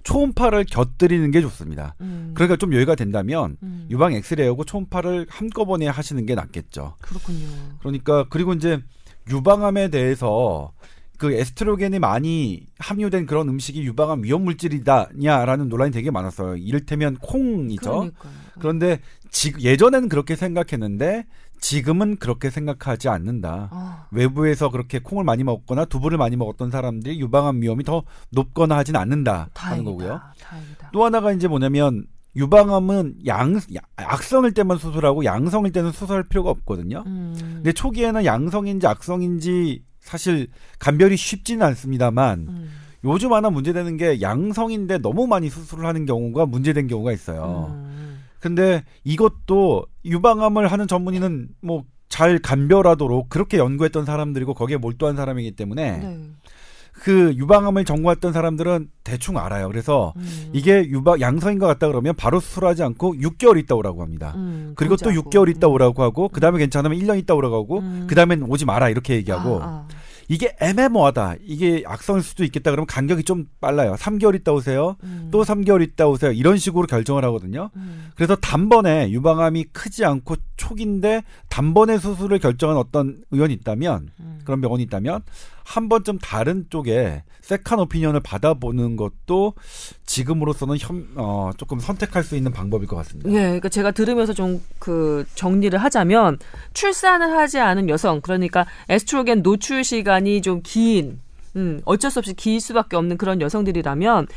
초음파를 곁들이는 게 좋습니다. 음. 그러니까 좀 여유가 된다면 음. 유방 엑스레이하고 초음파를 한꺼번에 하시는 게 낫겠죠. 그렇군요. 그러니까 그리고 이제 유방암에 대해서 그 에스트로겐이 많이 함유된 그런 음식이 유방암 위험 물질이다냐라는 논란이 되게 많았어요. 이를테면 콩이죠. 그러니까요. 그런데 지, 예전에는 그렇게 생각했는데 지금은 그렇게 생각하지 않는다. 아, 외부에서 그렇게 콩을 많이 먹거나 두부를 많이 먹었던 사람들이 유방암 위험이 더 높거나 하진 않는다 하는 다행이다. 거고요. 다행이다. 또 하나가 이제 뭐냐면 유방암은 양 야- 악성일 때만 수술하고 양성일 때는 수술할 필요가 없거든요. 음. 근데 초기에는 양성인지 악성인지 사실 감별이 쉽지는 않습니다만 음. 요즘 하나 문제되는 게 양성인데 너무 많이 수술을 하는 경우가 문제된 경우가 있어요. 음. 근데 이것도 유방암을 하는 전문의는 뭐 잘 감별하도록 그렇게 연구했던 사람들이고 거기에 몰두한 사람이기 때문에 네. 그 유방암을 전공했던 사람들은 대충 알아요. 그래서 음. 이게 유방 양성인 것 같다 그러면 바로 수술하지 않고 6개월 있다 오라고 합니다. 음, 그리고 또 보자고. 6개월 있다 오라고 하고 그 다음에 괜찮으면 1년 있다 오라고 하고 음. 그 다음엔 오지 마라 이렇게 얘기하고 아, 아. 이게 애매모하다. 이게 악성일 수도 있겠다 그러면 간격이 좀 빨라요. 3개월 있다 오세요. 음. 또 3개월 있다 오세요. 이런 식으로 결정을 하거든요. 음. 그래서 단번에 유방암이 크지 않고 초기인데 단번에 수술을 결정한 어떤 의원이 있다면 음. 그런 병원이 있다면 한 번쯤 다른 쪽에 second opinion을 받아보는 것도 지금으로서는 현, 어, 조금 선택할 수 있는 방법일 것 같습니다. 예, 그러니까 제가 들으면서 좀 그 정리를 하자면 출산을 하지 않은 여성, 그러니까 에스트로겐 노출 시간이 좀 긴, 음, 어쩔 수 없이 길 수밖에 없는 그런 여성들이라면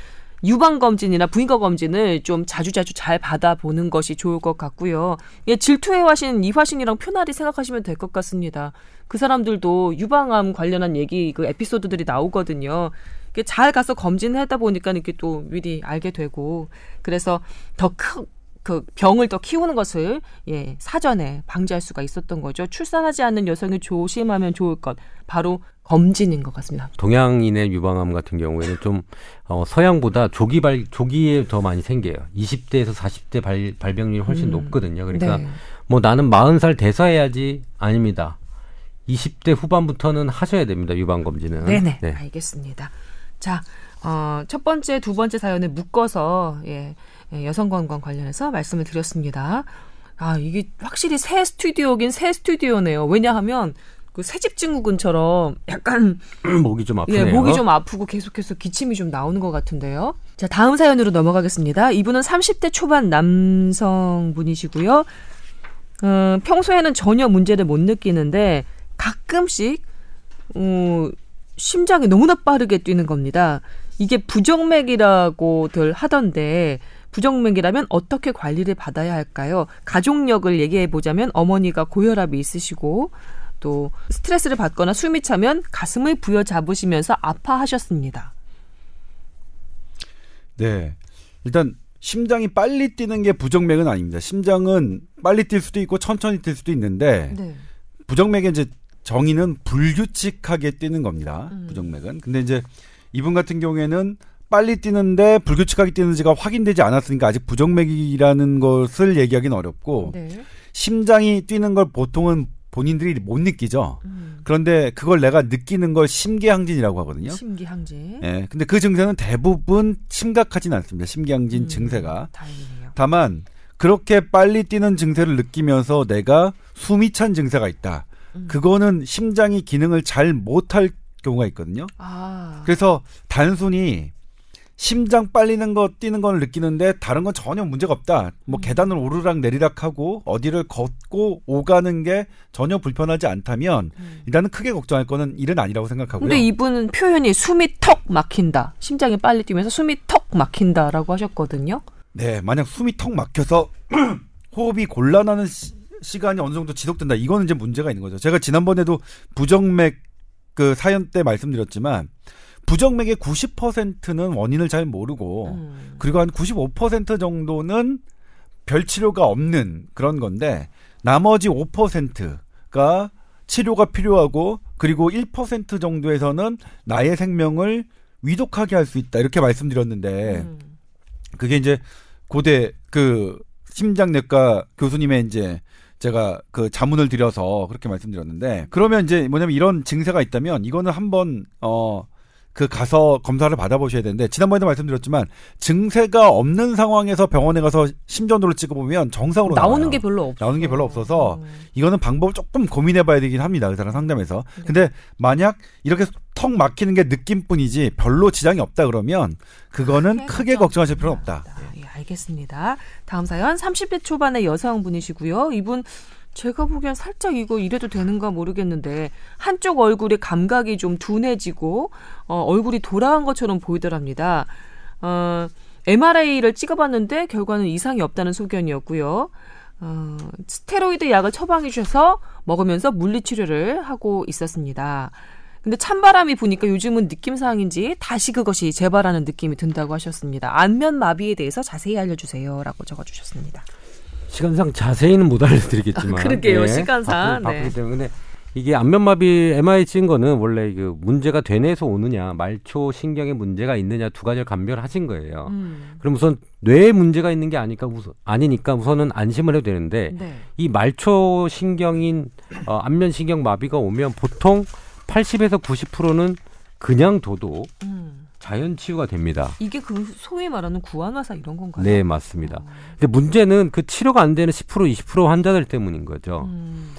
유방 검진이나 부인과 검진을 좀 자주자주 잘 받아보는 것이 좋을 것 같고요. 예, 화신 이화신이랑 표나리 생각하시면 될 것 같습니다. 그 사람들도 유방암 관련한 얘기 그 에피소드들이 나오거든요. 잘 가서 검진하다 보니까 이렇게 또 미리 알게 되고 그래서 더큰 그 병을 더 키우는 것을 예 사전에 방지할 수가 있었던 거죠. 출산하지 않는 여성이 조심하면 좋을 것 바로 검진인 것 같습니다. 동양인의 유방암 같은 경우에는 좀 어, 서양보다 조기 발 조기에 더 많이 생겨요. 20대에서 40대 발, 발병률이 훨씬 음. 높거든요. 그러니까 네. 뭐 나는 40살 돼서해야지 아닙니다. 20대 후반부터는 하셔야 됩니다. 유방 검진은. 네네 네. 알겠습니다. 자, 어, 첫 번째, 두 번째 사연을 묶어서 예, 예, 여성 건강 관련해서 말씀을 드렸습니다. 아 이게 확실히 새 스튜디오긴 새 스튜디오네요. 왜냐하면 그 새집 증후군처럼 약간 목이 좀 아프네요. 예, 목이 좀 아프고 계속해서 기침이 좀 나오는 것 같은데요. 자, 다음 사연으로 넘어가겠습니다. 이분은 30대 초반 남성분이시고요. 어, 평소에는 전혀 문제를 못 느끼는데 가끔씩 어, 심장이 너무나 빠르게 뛰는 겁니다. 이게 부정맥이라고들 하던데 부정맥이라면 어떻게 관리를 받아야 할까요? 가족력을 얘기해 보자면 어머니가 고혈압이 있으시고 또 스트레스를 받거나 숨이 차면 가슴을 부여잡으시면서 아파하셨습니다. 네. 일단 심장이 빨리 뛰는 게 부정맥은 아닙니다. 심장은 빨리 뛸 수도 있고 천천히 뛸 수도 있는데 네. 부정맥의 이제 정의는 불규칙하게 뛰는 겁니다. 음. 부정맥은. 근데 이제 이분 같은 경우에는 빨리 뛰는데 불규칙하게 뛰는지가 확인되지 않았으니까 아직 부정맥이라는 것을 얘기하기는 어렵고 네. 심장이 뛰는 걸 보통은 본인들이 못 느끼죠. 음. 그런데 그걸 내가 느끼는 걸 심계항진이라고 하거든요. 심기항진. 예. 근데 그 증세는 대부분 심각하진 않습니다. 심계항진 음, 증세가. 다행이네요. 다만 그렇게 빨리 뛰는 증세를 느끼면서 내가 숨이 찬 증세가 있다. 음. 그거는 심장이 기능을 잘 못할 경우가 있거든요. 아. 그래서 단순히 심장 빨리는 거 뛰는 걸 느끼는데 다른 건 전혀 문제가 없다. 뭐 음. 계단을 오르락 내리락 하고 어디를 걷고 오가는 게 전혀 불편하지 않다면 음. 일단은 크게 걱정할 거는 일은 아니라고 생각하고요. 근데 이분은 표현이 숨이 턱 막힌다. 심장이 빨리 뛰면서 숨이 턱 막힌다라고 하셨거든요. 네, 만약 숨이 턱 막혀서 호흡이 곤란하는 시, 간이 어느 정도 지속된다. 이거는 이제 문제가 있는 거죠. 제가 지난번에도 부정맥 그 사연 때 말씀드렸지만 부정맥의 90%는 원인을 잘 모르고 음. 그리고 한 95% 정도는 별 치료가 없는 그런 건데 나머지 5%가 치료가 필요하고 그리고 1% 정도에서는 나의 생명을 위독하게 할 수 있다 이렇게 말씀드렸는데 음. 그게 이제 고대 그 심장내과 교수님의 이제 제가 그 자문을 드려서 그렇게 말씀드렸는데 그러면 이제 뭐냐면 이런 증세가 있다면 이거는 한번 어 그 가서 검사를 받아보셔야 되는데 지난번에도 말씀드렸지만 증세가 없는 상황에서 병원에 가서 심전도를 찍어보면 정상으로 나오는 나와요. 게 별로 없어. 나오는 게 별로 없어서 음. 이거는 방법을 조금 고민해봐야 되긴 합니다. 의사랑 상담해서. 네. 근데 만약 이렇게 턱 막히는 게 느낌뿐이지 별로 지장이 없다 그러면 그거는 크게 걱정하실 필요는 없다. 예, 알겠습니다. 다음 사연 30대 초반의 여성분이시고요. 이분 제가 보기엔 살짝 이거 이래도 되는가 모르겠는데 한쪽 얼굴의 감각이 좀 둔해지고 어, 얼굴이 돌아간 것처럼 보이더랍니다. 어, MRI를 찍어봤는데 결과는 이상이 없다는 소견이었고요. 어, 스테로이드 약을 처방해 주셔서 먹으면서 물리치료를 하고 있었습니다. 근데 찬바람이 부니까 요즘은 느낌상인지 다시 그것이 재발하는 느낌이 든다고 하셨습니다. 안면 마비에 대해서 자세히 알려주세요라고 적어주셨습니다. 시간상 자세히는 못 알려드리겠지만. 아, 그러게요, 시간상. 바쁘, 네. 때문에. 이게 안면마비 찍은 거는 원래 그 문제가 되뇌에서 오느냐, 말초 신경에 문제가 있느냐 두 가지를 감별하신 거예요. 음. 그럼 우선 뇌에 문제가 있는 게 아니까 우선 아니니까 우선은 안심을 해도 되는데 네. 이 말초 신경인 어, 안면 신경 마비가 오면 보통 80에서 90%는 그냥 둬도 음. 자연 치유가 됩니다. 이게 그 소위 말하는 구안화사 이런 건가요? 네, 맞습니다. 어. 근데 문제는 그 치료가 안 되는 10% 20% 환자들 때문인 거죠. 음.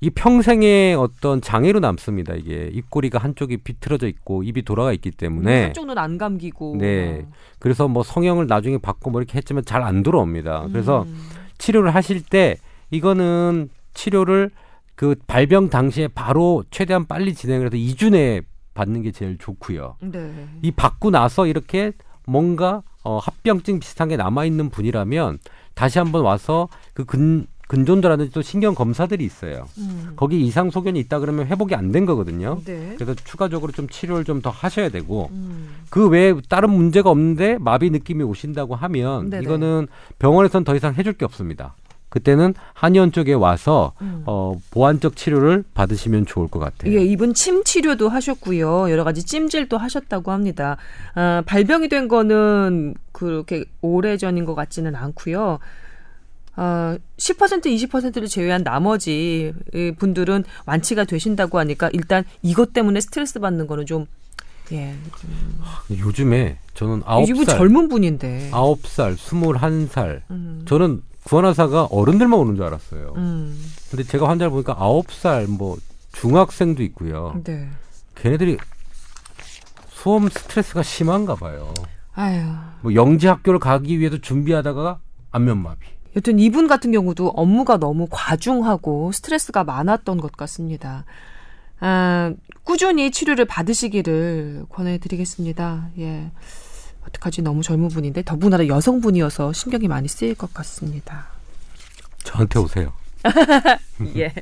이 평생의 어떤 장애로 남습니다. 이게 입꼬리가 한쪽이 비틀어져 있고 입이 돌아가 있기 때문에 한쪽 눈 안 감기고. 네. 그래서 뭐 성형을 나중에 받고 뭐 이렇게 했지만 잘안 들어옵니다. 그래서 음. 치료를 하실 때 이거는 치료를 그 발병 당시에 바로 최대한 빨리 진행을 해서 2주 내에 받는 게 제일 좋고요. 네. 이 받고 나서 이렇게 뭔가 어, 합병증 비슷한 게 남아 있는 분이라면 다시 한번 와서 그 근, 근존도라든지 또 신경 검사들이 있어요. 음. 거기 이상 소견이 있다 그러면 회복이 안 된 거거든요. 네. 그래서 추가적으로 좀 치료를 좀 더 하셔야 되고 음. 그 외에 다른 문제가 없는데 마비 느낌이 오신다고 하면 네네. 이거는 병원에선 더 이상 해줄 게 없습니다. 그때는 한의원 쪽에 와서 음. 어, 보완적 치료를 받으시면 좋을 것 같아요. 예, 이분 침 치료도 하셨고요. 여러 가지 찜질도 하셨다고 합니다. 아, 발병이 된 거는 그렇게 오래 전인 것 같지는 않고요. 아, 10% 20%를 제외한 나머지 이 분들은 완치가 되신다고 하니까 일단 이것 때문에 스트레스 받는 거는 좀 예. 요즘에 저는 아홉 살, 젊은 분인데. 아홉 살, 스물한 살, 음. 저는 구한의사가 어른들만 오는 줄 알았어요. 음. 근데 제가 환자를 보니까 아홉 살, 뭐 중학생도 있고요. 네. 걔네들이 수험 스트레스가 심한가 봐요. 아유. 뭐 영재 학교를 가기 위해서 준비하다가 안면마비. 여튼 이분 같은 경우도 업무가 너무 과중하고 스트레스가 많았던 것 같습니다. 아, 꾸준히 치료를 받으시기를 권해드리겠습니다. 예. 어떡하지 너무 젊은 분인데 더군다나 여성분이어서 신경이 많이 쓰일 것 같습니다. 저한테 오세요. 예.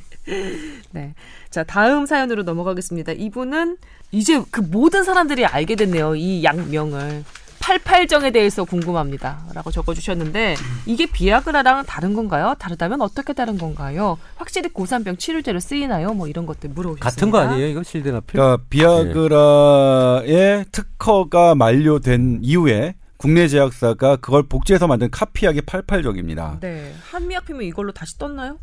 네. 자, 다음 사연으로 넘어가겠습니다. 이분은 이제 그 모든 사람들이 알게 됐네요. 이 약명을. 88정에 대해서 궁금합니다.라고 적어주셨는데 이게 비아그라랑 다른 건가요? 다르다면 어떻게 다른 건가요? 확실히 고산병 치료제로 쓰이나요? 뭐 이런 것들 물어보셨습니다. 같은 거 아니에요? 이거 실데나필? 그러니까 비아그라의 특허가 만료된 이후에 국내 제약사가 그걸 복제해서 만든 카피약이 88정입니다. 네. 한미약품은 이걸로 다시 떴나요?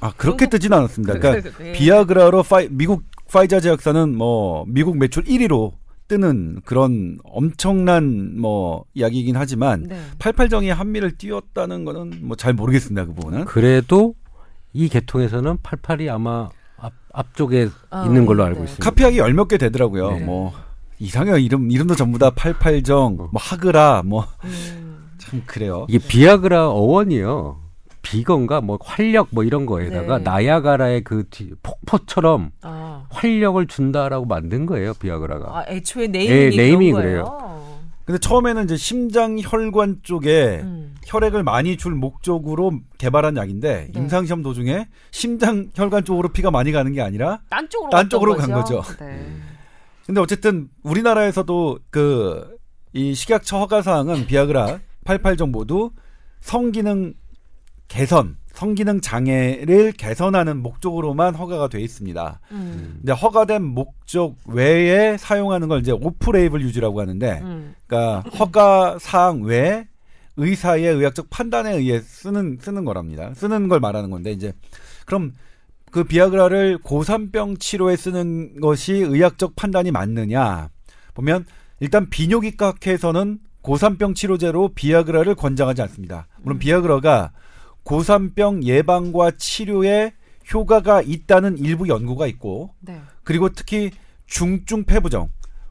아 그렇게 뜨진 않았습니다. 그러니까 네. 비아그라로 파이, 미국 파이자 제약사는 뭐 미국 매출 1위로 뜨는 그런 엄청난 뭐 이야기이긴 하지만 네. 88정이 한미를 띄웠다는 거는 뭐 잘 모르겠습니다. 그 부분은. 그래도 이 계통에서는 88이 아마 앞, 앞쪽에 아, 있는 걸로 네. 알고 있습니다. 카피약이 열몇 개 되더라고요. 네. 뭐 이상해요. 이름 이름도 전부 다 88정, 뭐 하그라 뭐참 음. 그래요. 이게 비아그라 어원이요. 비건가 뭐 활력 뭐 이런 거에다가 네. 나야가라의 그 뒤, 폭포처럼 아. 활력을 준다라고 만든 거예요. 비아그라가. 아, 애초에 예, 네이밍이 네이밍이 그런 그래요. 거예요. 근데 처음에는 이제 심장 혈관 쪽에 음. 혈액을 많이 줄 목적으로 개발한 약인데 네. 임상 시험 도중에 심장 혈관 쪽으로 피가 많이 가는 게 아니라 딴 쪽으로 딴 쪽으로 간 거죠. 네. 근데 어쨌든 우리나라에서도 그 이 식약처 허가 사항은 비아그라 88정 모두 성기능 개선, 성기능 장애를 개선하는 목적으로만 허가가 돼 있습니다. 음. 근데 허가된 목적 외에 사용하는 걸 이제 오프레이블 유지라고 하는데 음. 그러니까 허가 사항 외에 의사의 의학적 판단에 의해 쓰는 쓰는 거랍니다. 쓰는 걸 말하는 건데 이제 그럼 그 비아그라를 고산병 치료에 쓰는 것이 의학적 판단이 맞느냐 보면 일단 비뇨기과 학회에서는 고산병 치료제로 비아그라를 권장하지 않습니다. 물론 비아그라가 고산병 예방과 치료에 효과가 있다는 일부 연구가 있고 네. 그리고 특히 중증 폐부종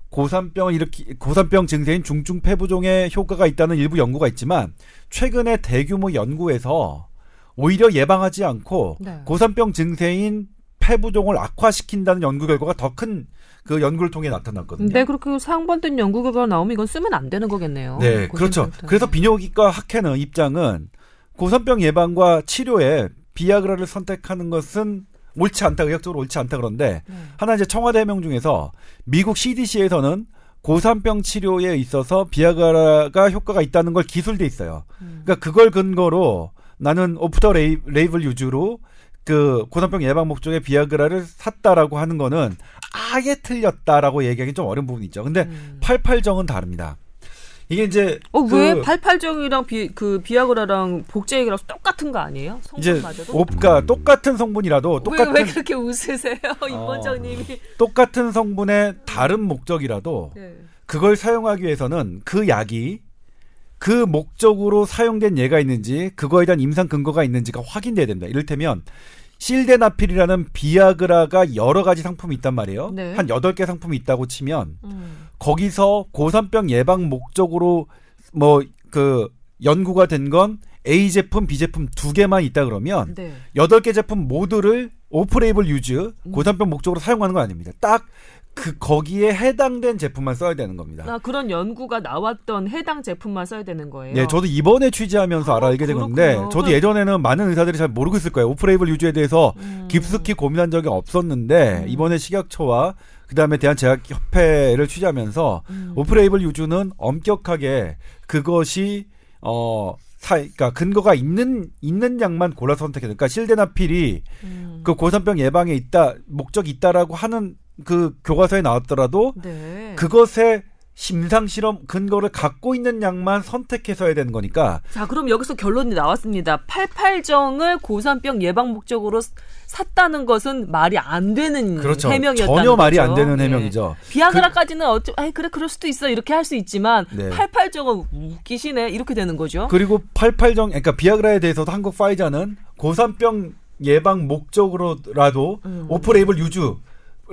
고산병을 일으키 고산병 증세인 중증 폐부종에 효과가 있다는 일부 연구가 있지만 최근에 대규모 연구에서 오히려 예방하지 않고 네. 고산병 증세인 폐부종을 악화시킨다는 연구 결과가 더 큰 그 연구를 통해 나타났거든요. 네, 그렇게 상반된 연구 결과가 나오면 이건 쓰면 안 되는 거겠네요. 네, 그렇죠. 고생부터. 그래서 비뇨기과 학회는 입장은 고산병 예방과 치료에 비아그라를 선택하는 것은 옳지 않다, 의학적으로 옳지 않다 그런데 네. 하나 이제 청와대 해명 중에서 미국 CDC에서는 고산병 치료에 있어서 비아그라가 효과가 있다는 걸 기술돼 있어요. 음. 그러니까 그걸 근거로 나는 off the la, label use로 그 고산병 예방 목적의 비아그라를 샀다라고 하는 거는 아예 틀렸다라고 얘기하기 좀 어려운 부분이 있죠. 근데 음. 88정은 다릅니다. 이게 이제 어, 왜그 88정이랑 비, 그 비아그라랑 복제약이랑 똑같은 거 아니에요? 이제 성분마저도? 옵가 음. 똑같은 성분이라도 왜, 똑같은 왜 그렇게 웃으세요, 임 원장님이? 똑같은 성분의 다른 목적이라도 네. 그걸 사용하기 위해서는 그 약이 그 목적으로 사용된 예가 있는지 그거에 대한 임상 근거가 있는지가 확인돼야 됩니다. 이를테면 실데나필이라는 비아그라가 여러 가지 상품이 있단 말이에요. 네. 한 여덟 개 상품이 있다고 치면 음. 거기서 고산병 예방 목적으로 뭐 그 연구가 된 건 A 제품, B 제품 두 개만 있다 그러면 네. 여덟 개 제품 모두를 오프레이블 유즈 고산병 목적으로 사용하는 건 아닙니다. 딱 그 거기에 해당된 제품만 써야 되는 겁니다. 아, 그런 연구가 나왔던 해당 제품만 써야 되는 거예요. 네, 저도 이번에 취재하면서 아, 알아 알게 된 건데, 그렇군요. 저도 예전에는 많은 의사들이 잘 모르고 있을 거예요. 오프레이블 유지에 대해서 음. 깊숙이 고민한 적이 없었는데, 음. 이번에 식약처와 그 다음에 대한제약협회를 취재하면서, 음. 오프레이블 유주는 엄격하게 그것이, 어, 사, 그러니까 근거가 있는, 있는 약만 골라 선택해야 돼. 그러니까 실데나필이 음. 그 고산병 예방에 있다, 목적이 있다라고 하는 그 교과서에 나왔더라도, 네. 그것에 심상 실험 근거를 갖고 있는 약만 선택해서 해야 되는 거니까 자, 그럼 여기서 결론이 나왔습니다. 88정을 고산병 예방 목적으로 샀다는 것은 말이 안 되는 그렇죠. 해명이었다는 전혀 말이 거죠. 안 되는 예. 해명이죠. 비아그라까지는 어쩌, 아이 그래 그럴 수도 있어 이렇게 할 수 있지만 네. 88정은 웃기시네 이렇게 되는 거죠. 그리고 88정 그러니까 비아그라에 대해서도 한국 파이자는 고산병 예방 목적으로라도 음. 오프레이블 유주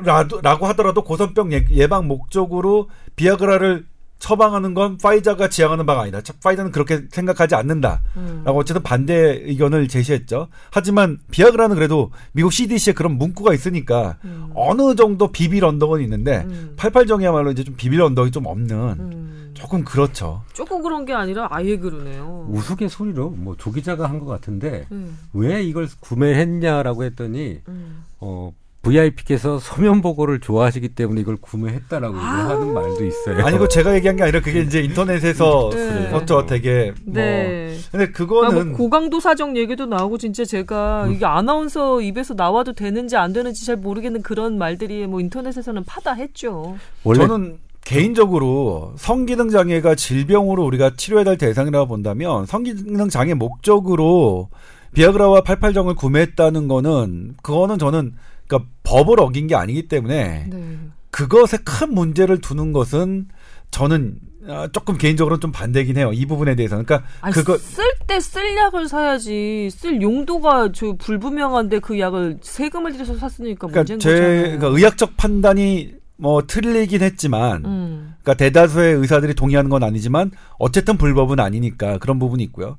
라도 라고 하더라도 고산병 예- 예방 목적으로 비아그라를 처방하는 건 파이자가 지향하는 바가 아니다. 차- 파이자는 그렇게 생각하지 않는다. 음. 라고 어쨌든 반대 의견을 제시했죠. 하지만 비아그라는 그래도 미국 CDC에 그런 문구가 있으니까 음. 어느 정도 비빌 언덕은 있는데 음. 88정이야말로 이제 좀 비빌 언덕이 좀 없는 음. 조금 그렇죠. 조금 그런 게 아니라 아예 그러네요. 우스갯소리로 뭐 조 기자가 한 것 같은데 음. 왜 이걸 구매했냐라고 했더니 음. 어 VIP께서 서면 보고를 좋아하시기 때문에 이걸 구매했다라고 아우. 하는 말도 있어요. 아니, 그 제가 얘기한 게 아니라 그게 이제 인터넷에서 네. 그렇죠. 되게 뭐. 네. 근데 아, 그거는 뭐 고강도 사정 얘기도 나오고 진짜 제가 음. 이게 아나운서 입에서 나와도 되는지 안 되는지 잘 모르겠는 그런 말들이 뭐 인터넷에서는 파다했죠. 원래 저는 개인적으로 성기능 장애가 질병으로 우리가 치료해야 될 대상이라고 본다면 성기능 장애 목적으로 비아그라와 팔팔정을 구매했다는 거는 그거는 저는 그러니까 법을 어긴 게 아니기 때문에 네. 그것에 큰 문제를 두는 것은 저는 아, 조금 개인적으로는 좀 반대긴 해요. 이 부분에 대해서는. 그러니까 아니, 그거 쓸 때 쓸 약을 사야지. 쓸 용도가 저 불분명한데 그 약을 세금을 들여서 샀으니까 그러니까 문제인 제 거잖아요. 그러니까 의학적 판단이 뭐 틀리긴 했지만 음. 그러니까 대다수의 의사들이 동의하는 건 아니지만 어쨌든 불법은 아니니까 그런 부분이 있고요.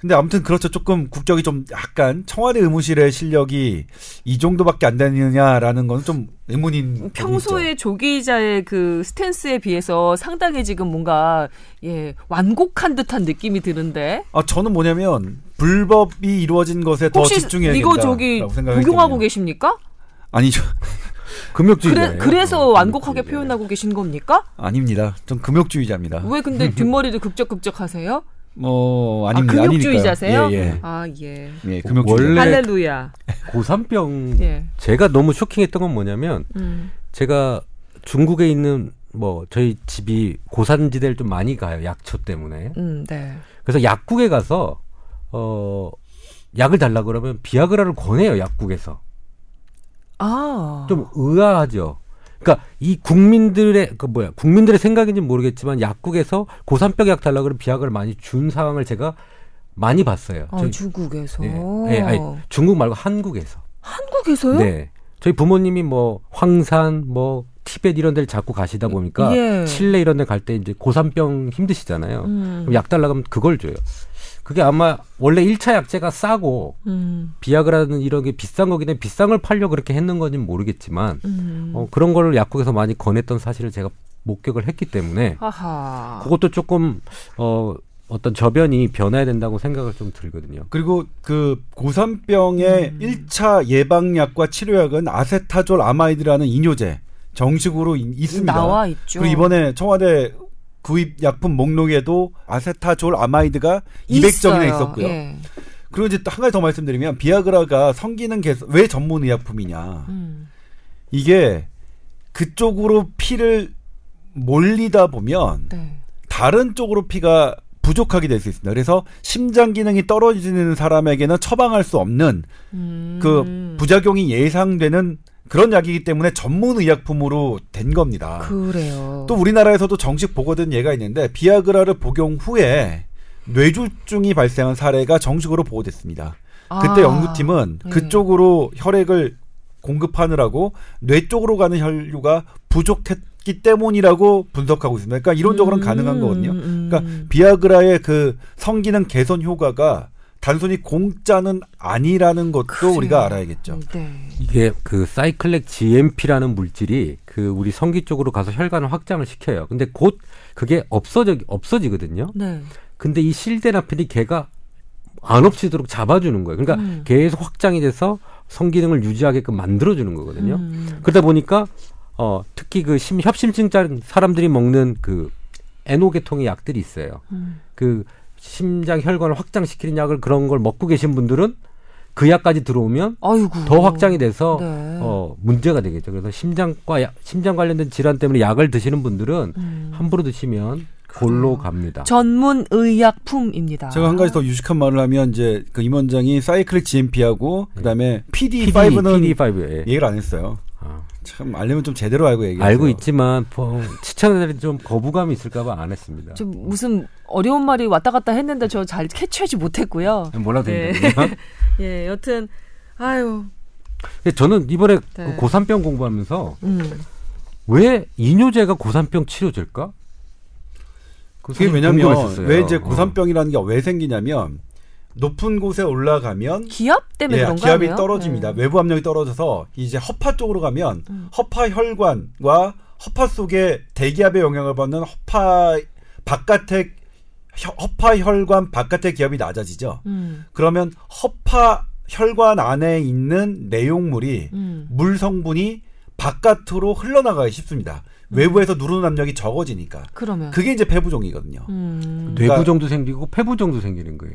근데 아무튼 그렇죠. 조금 국적이 좀 약간 청와대 의무실의 실력이 이 정도밖에 안 되느냐라는 건 좀 의문인. 평소에 조 기자의 그 스탠스에 비해서 상당히 지금 뭔가 예 완곡한 듯한 느낌이 드는데 아 저는 뭐냐면 불법이 이루어진 것에 더 집중해야 이거 저기 복용하고. 계십니까? 아니죠. 금욕주의자예요. 그래, 그래서 어, 완곡하게 금욕주의자. 표현하고 계신 겁니까? 아닙니다. 좀 금욕주의자입니다. 왜 근데 뒷머리를 극적극적하세요? 뭐 아닙니다. 아, 금욕주의자세요? 예, 예. 아 예. 예, 금욕주의자. 원래- 할렐루야. 고산병 예. 제가 너무 쇼킹했던 건 뭐냐면 음. 제가 중국에 있는 뭐 저희 집이 고산지대를 좀 많이 가요 약초 때문에 음, 네. 그래서 약국에 가서 어 약을 달라 그러면 비아그라를 권해요 약국에서 아. 좀 의아하죠. 그러니까 이 국민들의 그 뭐야 국민들의 생각인지 는 모르겠지만 약국에서 고산병 약 달라 그러면 비약을 많이 준 상황을 제가 많이 봤어요. 아, 저희- 중국에서. 예, 예, 아니, 중국 말고 한국에서. 한국에서요? 네. 저희 부모님이 뭐 황산 뭐 티벳 이런 데를 자꾸 가시다 보니까 예. 칠레 이런 데 갈 때 이제 고산병 힘드시잖아요. 음. 그럼 약 달라고 하면 그걸 줘요. 그게 아마 원래 1차 약제가 싸고 음. 비아그라는 이런 게 비싼 거긴 해 비싼 걸 팔려 그렇게 했는 건지는 모르겠지만 음. 어, 그런 거를 약국에서 많이 권했던 사실을 제가 목격을 했기 때문에 하하. 그것도 조금 어 어떤 저변이 변해야 된다고 생각을 좀 들거든요. 그리고 그 고산병의 음. 일 1차 예방약과 치료약은 아세타졸 아마이드라는 이뇨제 정식으로 이- 있습니다. 나와 있죠. 그리고 이번에 청와대 구입 약품 목록에도 아세타졸 아마이드가 200점이나 있었고요. 예. 그리고 이제 또 한 가지 더 말씀드리면 비아그라가 성기능 개선 왜 전문 의약품이냐? 음. 이게 그쪽으로 피를 몰리다 보면 네. 다른 쪽으로 피가 부족하게 될 수 있습니다. 그래서 심장 기능이 떨어지는 사람에게는 처방할 수 없는 음. 그 부작용이 예상되는 그런 약이기 때문에 전문 의약품으로 된 겁니다. 그래요. 또 우리나라에서도 정식 보고된 예가 있는데 비아그라를 복용 후에 뇌졸중이 발생한 사례가 정식으로 보고됐습니다. 그때 아. 연구팀은 네. 그쪽으로 혈액을 공급하느라고 뇌 쪽으로 가는 혈류가 부족했기 때문이라고 분석하고 있습니다. 그러니까 이론적으로는 음, 가능한 거거든요. 음. 그러니까 비아그라의 그 성기능 개선 효과가 단순히 공짜는 아니라는 것도 그래요. 우리가 알아야겠죠. 네. 이게 그 사이클렉 GMP라는 물질이 그 우리 성기 쪽으로 가서 혈관을 확장을 시켜요. 근데 곧 그게 없어져 없어지거든요. 네. 근데 이 실데나필이 걔가 안 없어지도록 잡아주는 거예요. 그러니까 음. 계속 확장이 돼서 성기능을 유지하게끔 만들어주는 거거든요. 음. 그러다 보니까 어 특히 그 심, 협심증자 사람들이 먹는 그 에노계통의 약들이 있어요. 음. 그 심장 혈관을 확장시키는 약을 그런 걸 먹고 계신 분들은 그 약까지 들어오면 아이고. 더 확장이 돼서 네. 어 문제가 되겠죠. 그래서 심장과 약- 심장 관련된 질환 때문에 약을 드시는 분들은 음. 함부로 드시면 골로 갑니다. 전문 의약품입니다. 제가 한 가지 더 유식한 말을 하면 이제 그 임원장이 사이클릭 GMP하고 그다음에 PD, PD5는 PD5 예. 얘기를 안 했어요. 아, 참 알려면 좀 제대로 알고 얘기해요. 알고 있지만 뭐, 시청자들이 좀 거부감이 있을까봐 안 했습니다. 좀 무슨 어려운 말이 왔다 갔다 했는데 저 잘 캐치하지 못했고요. 네. 됩니다. 예, 여튼 아유. 근데 저는 이번에 네. 그 고산병 공부하면서 음. 왜 이뇨제가 고산병 치료제일까? 그 그게 왜냐면 궁금했었어요. 왜 이제 어. 고산병이라는 게 왜 생기냐면 높은 곳에 올라가면 기압 때문에 예, 그런 거 기압이? 떨어집니다. 네. 외부 압력이 떨어져서 이제 허파 쪽으로 가면 음. 허파 혈관과 허파 속에 대기압의 영향을 받는 허파 바깥의 혀- 허파 혈관 바깥의 기압이 낮아지죠. 음. 그러면 허파 혈관 안에 있는 내용물이 음. 물 성분이 바깥으로 흘러나가기 쉽습니다. 외부에서 누르는 압력이 적어지니까. 그러면. 그게 이제 폐부종이거든요. 음. 그러니까- 뇌부종도 생기고 폐부종도 생기는 거예요.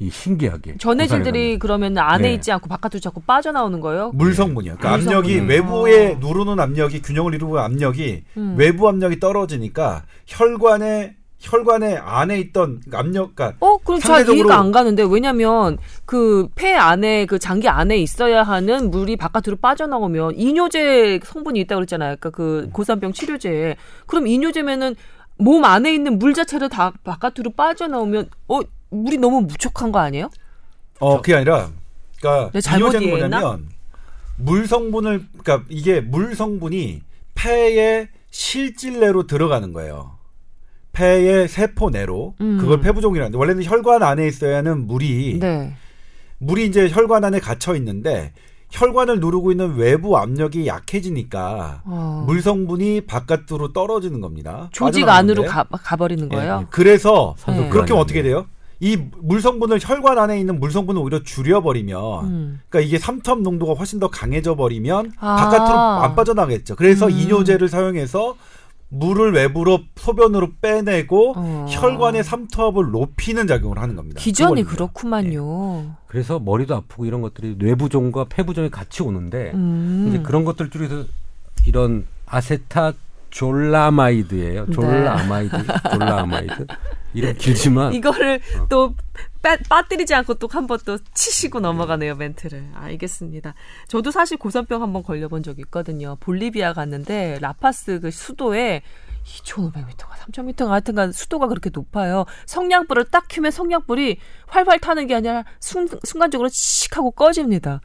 이 신기하게. 전해질들이 그러면 안에 네. 있지 않고 바깥으로 자꾸 빠져나오는 거예요? 물 성분이요. 그러니까 물 압력이 성분. 외부에 어. 누르는 압력이 균형을 이루는 압력이 음. 외부 압력이 떨어지니까 혈관에 혈관에 안에 있던 압력, 그러니까 어, 그럼 잘 상대적으로- 이해가 안 가는데 왜냐면 그 폐 안에 그 장기 안에 있어야 하는 물이 바깥으로 빠져나오면 이뇨제 성분이 있다고 그랬잖아요. 그러니까 그 고산병 치료제에. 그럼 이뇨제면은 몸 안에 있는 물 자체를 다 바깥으로 빠져나오면 어 물이 너무 무척한 거 아니에요? 어 그게 아니라 그러니까 내 잘못 이뇨제는 이해했나? 뭐냐면 물 성분을 그러니까 이게 물 성분이 폐의 실질 내로 들어가는 거예요. 폐의 세포 내로 음. 그걸 폐부종이라는데 원래는 혈관 안에 있어야 하는 물이 네. 물이 이제 혈관 안에 갇혀 있는데 혈관을 누르고 있는 외부 압력이 약해지니까 어. 물 성분이 바깥으로 떨어지는 겁니다. 조직. 안으로 가, 가버리는 예, 거예요. 예. 그래서 산소 그렇게 하면 어떻게 돼요? 이 물 성분을 혈관 안에 있는 물 성분을 오히려 줄여버리면 음. 그러니까 이게 삼투압 농도가 훨씬 더 강해져 버리면 아. 바깥으로 안 빠져나가겠죠. 그래서 음. 이뇨제를 사용해서 물을 외부로 소변으로 빼내고 어. 혈관의 삼투압을 높이는 작용을 하는 겁니다. 기전이. 그렇구만요. 그래서 머리도 아프고 이런 것들이 뇌부종과 폐부종이 같이 오는데 음. 이제 그런 것들 중에서 이런 아세타 졸라마이드예요. 네. 졸라마이드, 졸라마이드. 이름 길지만 이거를 어. 또 빠, 빠뜨리지 않고 또 한 번 또 치시고 넘어가네요 멘트를 알겠습니다. 저도 사실 고산병 한 번 걸려본 적이 있거든요. 볼리비아 갔는데 라파스 그 수도에 2,500m가 3,000m가 하여튼간 수도가 그렇게 높아요. 성냥불을 딱 켜면 성냥불이 활활 타는 게 아니라 순, 순간적으로 씩 하고 꺼집니다.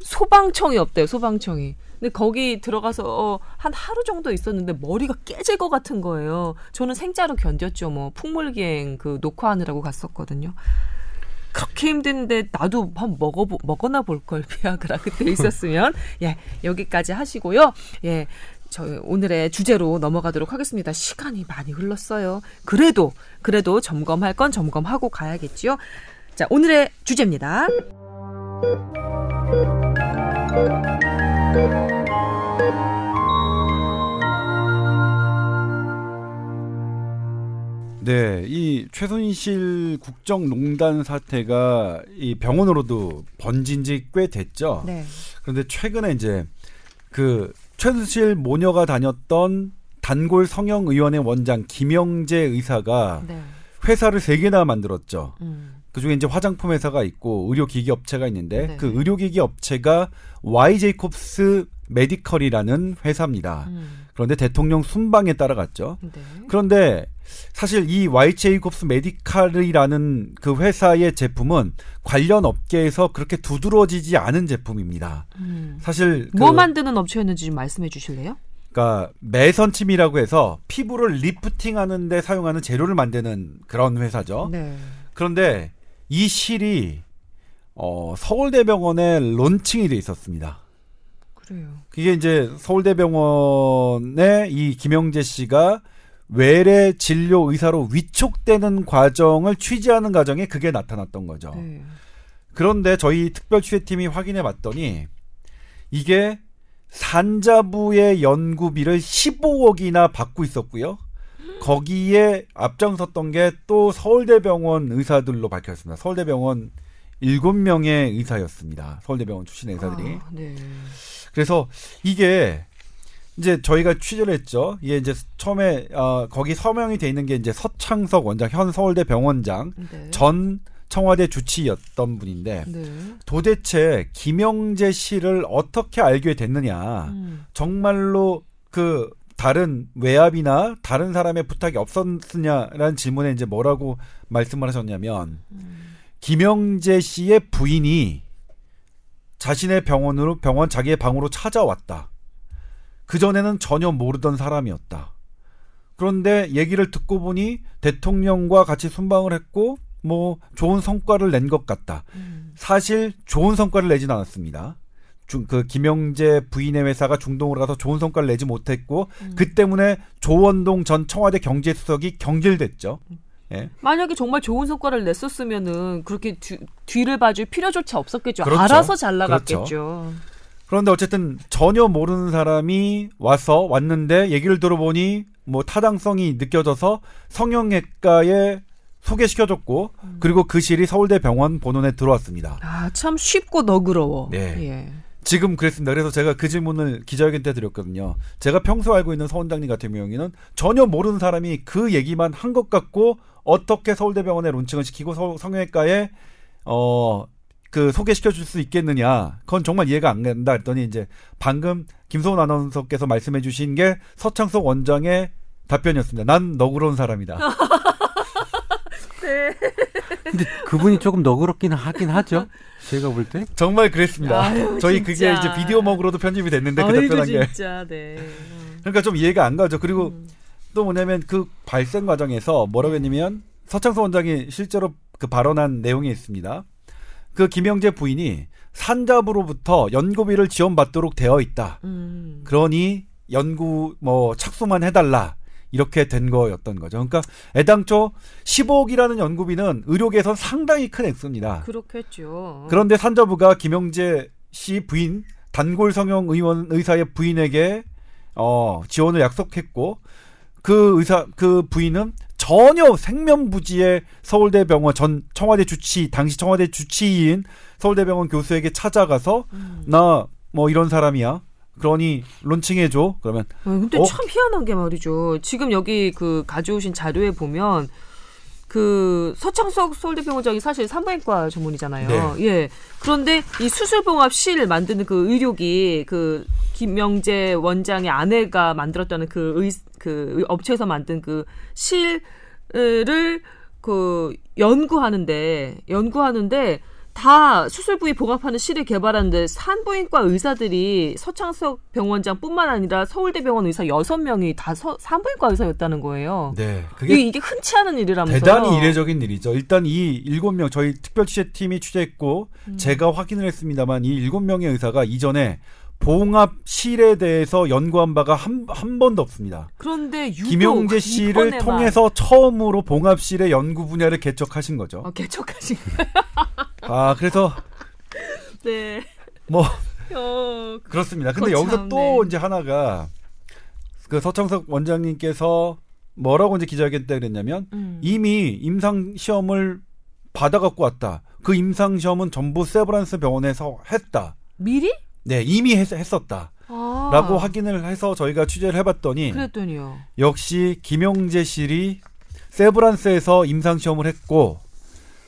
소방청이 없대요, 소방청이. 근데 거기 들어가서 어, 한 하루 정도 있었는데 머리가 깨질 것 같은 거예요. 저는 생자로 견뎠죠. 뭐 풍물기행 그 녹화하느라고 갔었거든요. 그렇게 힘든데 나도 한 먹어 먹어나 볼 걸 비아그라 그때 있었으면 예 여기까지 하시고요. 예. 저 오늘의 주제로 넘어가도록 하겠습니다. 시간이 많이 흘렀어요. 그래도 그래도 점검할 건 점검하고 가야겠지요. 자 오늘의 주제입니다. 네, 이 최순실 국정농단 사태가 이 병원으로도 번진 지 꽤 됐죠. 네. 그런데 최근에 이제 그 최순실 모녀가 다녔던 단골 성형의원의 원장 김영재 의사가 네. 회사를 세 개나 만들었죠. 음. 그 중에 이제 화장품 회사가 있고 의료기기 업체가 있는데 네. 그 의료기기 업체가 Y 제이콥스 메디컬이라는 회사입니다. 음. 그런데 대통령 순방에 따라갔죠. 네. 그런데 사실 이 Y 제이콥스 메디칼이라는 그 회사의 제품은 관련 업계에서 그렇게 두드러지지 않은 제품입니다. 음. 사실 그, 뭐 만드는 업체였는지 좀 말씀해 주실래요? 그러니까 매선침이라고 해서 피부를 리프팅하는데 사용하는 재료를 만드는 그런 회사죠. 네. 그런데 이 실이 어, 서울대병원에 론칭이 돼 있었습니다. 그래요. 그게 이제 서울대병원에 이 김영재 씨가 외래 진료 의사로 위촉되는 과정을 취재하는 과정에 그게 나타났던 거죠. 네. 그런데 저희 특별 취재팀이 확인해 봤더니 이게 산자부의 연구비를 15억이나 받고 있었고요. 거기에 앞장섰던 게 또 서울대병원 의사들로 밝혔습니다. 서울대병원 7명의 의사였습니다. 서울대병원 출신의 의사들이. 아, 네. 그래서 이게 이제 저희가 취재를 했죠. 이게 이제 처음에 어, 거기 서명이 돼 있는 게 이제 서창석 원장 현 서울대 병원장 네. 전 청와대 주치였던 분인데 네. 도대체 김영재 씨를 어떻게 알게 됐느냐. 음. 정말로 그 다른 외압이나 다른 사람의 부탁이 없었느냐라는 질문에 이제 뭐라고 말씀을 하셨냐면 음. 김영재 씨의 부인이 자신의 병원으로 병원 자기의 방으로 찾아왔다. 그 전에는 전혀 모르던 사람이었다. 그런데 얘기를 듣고 보니 대통령과 같이 순방을 했고 뭐 좋은 성과를 낸 것 같다. 음. 사실 좋은 성과를 내진 않았습니다. 중, 그 김영재 부인의 회사가 중동으로 가서 좋은 성과를 내지 못했고 음. 그 때문에 조원동 전 청와대 경제수석이 경질됐죠. 예. 만약에 정말 좋은 성과를 냈었으면은 그렇게 뒤, 뒤를 봐줄 필요조차 없었겠죠. 그렇죠. 알아서 잘 나갔겠죠. 그런데 어쨌든 전혀 모르는 사람이 와서 왔는데 얘기를 들어보니 뭐 타당성이 느껴져서 성형외과에 소개시켜줬고 그리고 그 실이 서울대 병원 본원에 들어왔습니다. 아, 참 쉽고 너그러워. 네. 예. 지금 그랬습니다. 그래서 제가 그 질문을 기자회견 때 드렸거든요. 제가 평소 알고 있는 서 원장님 같은 경우에는 전혀 모르는 사람이 그 얘기만 한 것 같고 어떻게 서울대병원에 론칭을 시키고 서- 성형외과에 어 그 소개시켜 줄 수 있겠느냐. 그건 정말 이해가 안 된다 했더니 이제 방금 김소은 아나운서께서 말씀해 주신 게 서창석 원장의 답변이었습니다. 난 너그러운 사람이다. 근데 그분이 조금 너그럽긴 하긴 하죠. 제가 볼 때. 정말 그랬습니다. 아유, 저희 그게 진짜. 이제 비디오 먹으로도 편집이 됐는데 그 답변한 게 진짜 네. 음. 그러니까 좀 이해가 안 가죠. 그리고 음. 또 뭐냐면 그 발생 과정에서 뭐라고 했냐면 서창서 원장이 실제로 그 발언한 내용이 있습니다. 그 김영재 부인이 산잡으로부터 연구비를 지원받도록 되어 있다. 음. 그러니 연구 뭐 착수만 해달라. 이렇게 된 거였던 거죠. 그러니까 애당초 15억이라는 연구비는 의료계에선 상당히 큰 액수입니다. 그렇겠죠. 그런데 산자부가 김영재 씨 부인 단골 성형 의원 의사의 부인에게 어 지원을 약속했고 그 의사 그 부인은 전혀 생면부지의 서울대병원 전 청와대 주치 당시 청와대 주치의인 서울대병원 교수에게 찾아가서 음. 나뭐 이런 사람이야. 그러니 론칭해 줘. 그러면 아, 근데 어? 참 희한한 게 말이죠. 지금 여기 그 가져오신 자료에 보면 그 서창석 서울대병원장이 사실 산부인과 전문이잖아요. 네. 예. 그런데 이 수술봉합실 만드는 그 의료기 그 김명재 원장의 아내가 만들었다는 그, 의, 그 업체에서 만든 그 실을 그 연구하는데 연구하는데 다 수술 부위 봉합하는 실을 개발하는데 산부인과 의사들이 서창석 병원장뿐만 아니라 서울대병원 의사 여섯 명이 다 서, 산부인과 의사였다는 거예요. 네. 이게, 그게 이게 흔치 않은 일이라면서요. 대단히 이례적인 일이죠. 일단 이 일곱 명 저희 특별 취재팀이 취재했고 음. 제가 확인을 했습니다만 이 일곱 명의 의사가 이전에 봉합 실에 대해서 연구한 바가 한, 한 번도 없습니다. 그런데 김용재 씨를 통해서 처음으로 봉합 실의 연구 분야를 개척하신 거죠. 어, 개척하신 아, 그래서 네. 뭐 어, 그렇습니다. 근데 그거 여기서 참, 또 네. 이제 하나가 그 서창석 원장님께서 뭐라고 이제 기자회견 때 그랬냐면 음. 이미 임상 시험을 받아 갖고 왔다. 그 임상 시험은 전부 세브란스 병원에서 했다. 미리? 네, 이미 했, 했었다. 아, 라고 확인을 해서 저희가 취재를 해봤더니 그랬더니요. 역시 김용재 실이 세브란스에서 임상 시험을 했고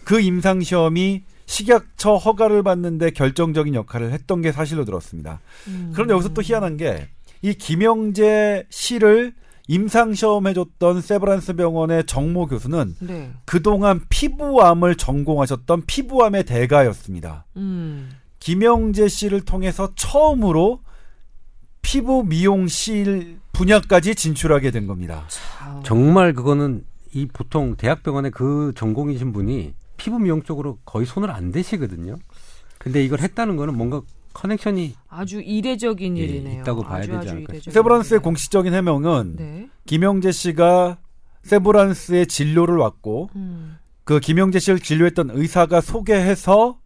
그 임상 시험이 식약처 허가를 받는데 결정적인 역할을 했던 게 사실로 들었습니다. 음. 그런데 여기서 또 희한한 게 이 김영재 씨를 임상 시험해줬던 세브란스 병원의 정모 교수는 네. 그동안 피부암을 전공하셨던 피부암의 대가였습니다. 음. 김영재 씨를 통해서 처음으로 피부 미용실 분야까지 진출하게 된 겁니다. 참. 정말 그거는 이 보통 대학병원의 그 전공이신 분이 피부 미용 쪽으로 거의 손을 안 대시거든요. 근데 이걸 했다는 거는 뭔가 커넥션이 아주 이례적인 예, 일이네요. 있다고 봐야 아주 되지 않을까 세브란스의. 공식적인 해명은 네. 김영재 씨가 세브란스에 진료를 왔고 음. 그 김영재 씨를 진료했던 의사가 소개해서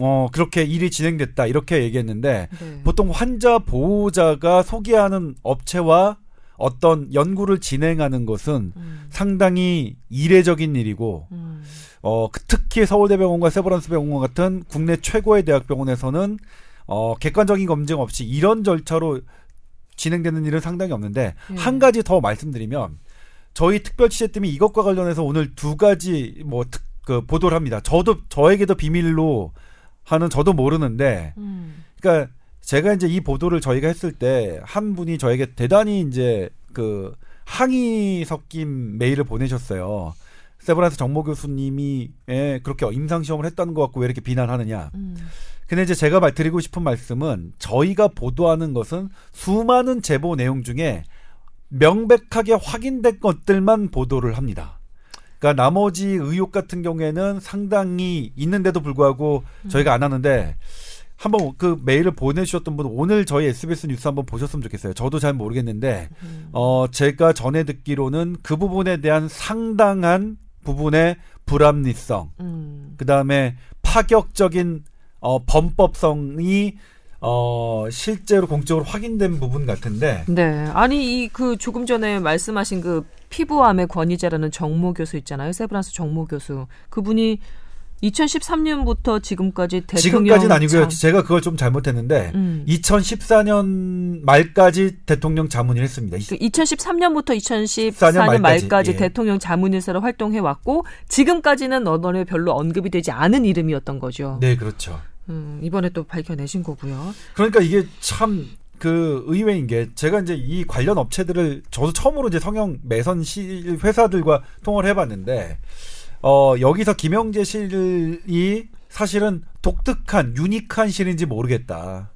어 그렇게 일이 진행됐다 이렇게 얘기했는데 네. 보통 환자 보호자가 소개하는 업체와 어떤 연구를 진행하는 것은 음. 상당히 이례적인 일이고 음. 어 그- 특히 서울대병원과 세브란스 병원 같은 국내 최고의 대학병원에서는 어 객관적인 검증 없이 이런 절차로 진행되는 일은 상당히 없는데 예. 한 가지 더 말씀드리면 저희 특별 취재팀이 이것과 관련해서 오늘 두 가지 뭐그 보도를 합니다. 저도 저에게도 비밀로 하는 저도 모르는데 음. 그러니까 제가 이제 이 보도를 저희가 했을 때 한 분이 저에게 대단히 이제 그 항의 섞인 메일을 보내셨어요. 세브란스 정모 교수님이 예, 그렇게 임상 시험을 했다는 것 같고 왜 이렇게 비난하느냐. 음. 근데 이제 제가 말 드리고 싶은 말씀은 저희가 보도하는 것은 수많은 제보 내용 중에 명백하게 확인된 것들만 보도를 합니다. 그러니까 나머지 의혹 같은 경우에는 상당히 있는데도 불구하고 저희가 안 하는데 한번 그 메일을 보내주셨던 분 오늘 저희 SBS 뉴스 한번 보셨으면 좋겠어요. 저도 잘 모르겠는데 음. 어 제가 전에 듣기로는 그 부분에 대한 상당한 부분의 불합리성, 음. 그 다음에 파격적인 어 범법성이 어 실제로 공적으로 확인된 부분 같은데 네. 아니 이 그 조금 전에 말씀하신 그 피부암의 권위자라는 정모 교수 있잖아요. 세브란스 정모 교수. 그분이 2013년부터 지금까지 대통령 지금까지는 아니고요. 참- 제가 그걸 좀 잘못했는데 음. 2014년 말까지 대통령 자문을 했습니다. 그 2013년부터 2014년 14년 말까지, 말까지, 예. 대통령 자문인사로 활동해 왔고 지금까지는 언론에 별로 언급이 되지 않은 이름이었던 거죠. 네, 그렇죠. 음, 이번에 또 밝혀내신 거고요. 그러니까 이게 참 그 의외인 게 제가 이제 이 관련 업체들을 저도 처음으로 이제 성형 매선 실 회사들과 통화를 해봤는데 어 여기서 김영재 실이 사실은 독특한 유니크한 실인지 모르겠다.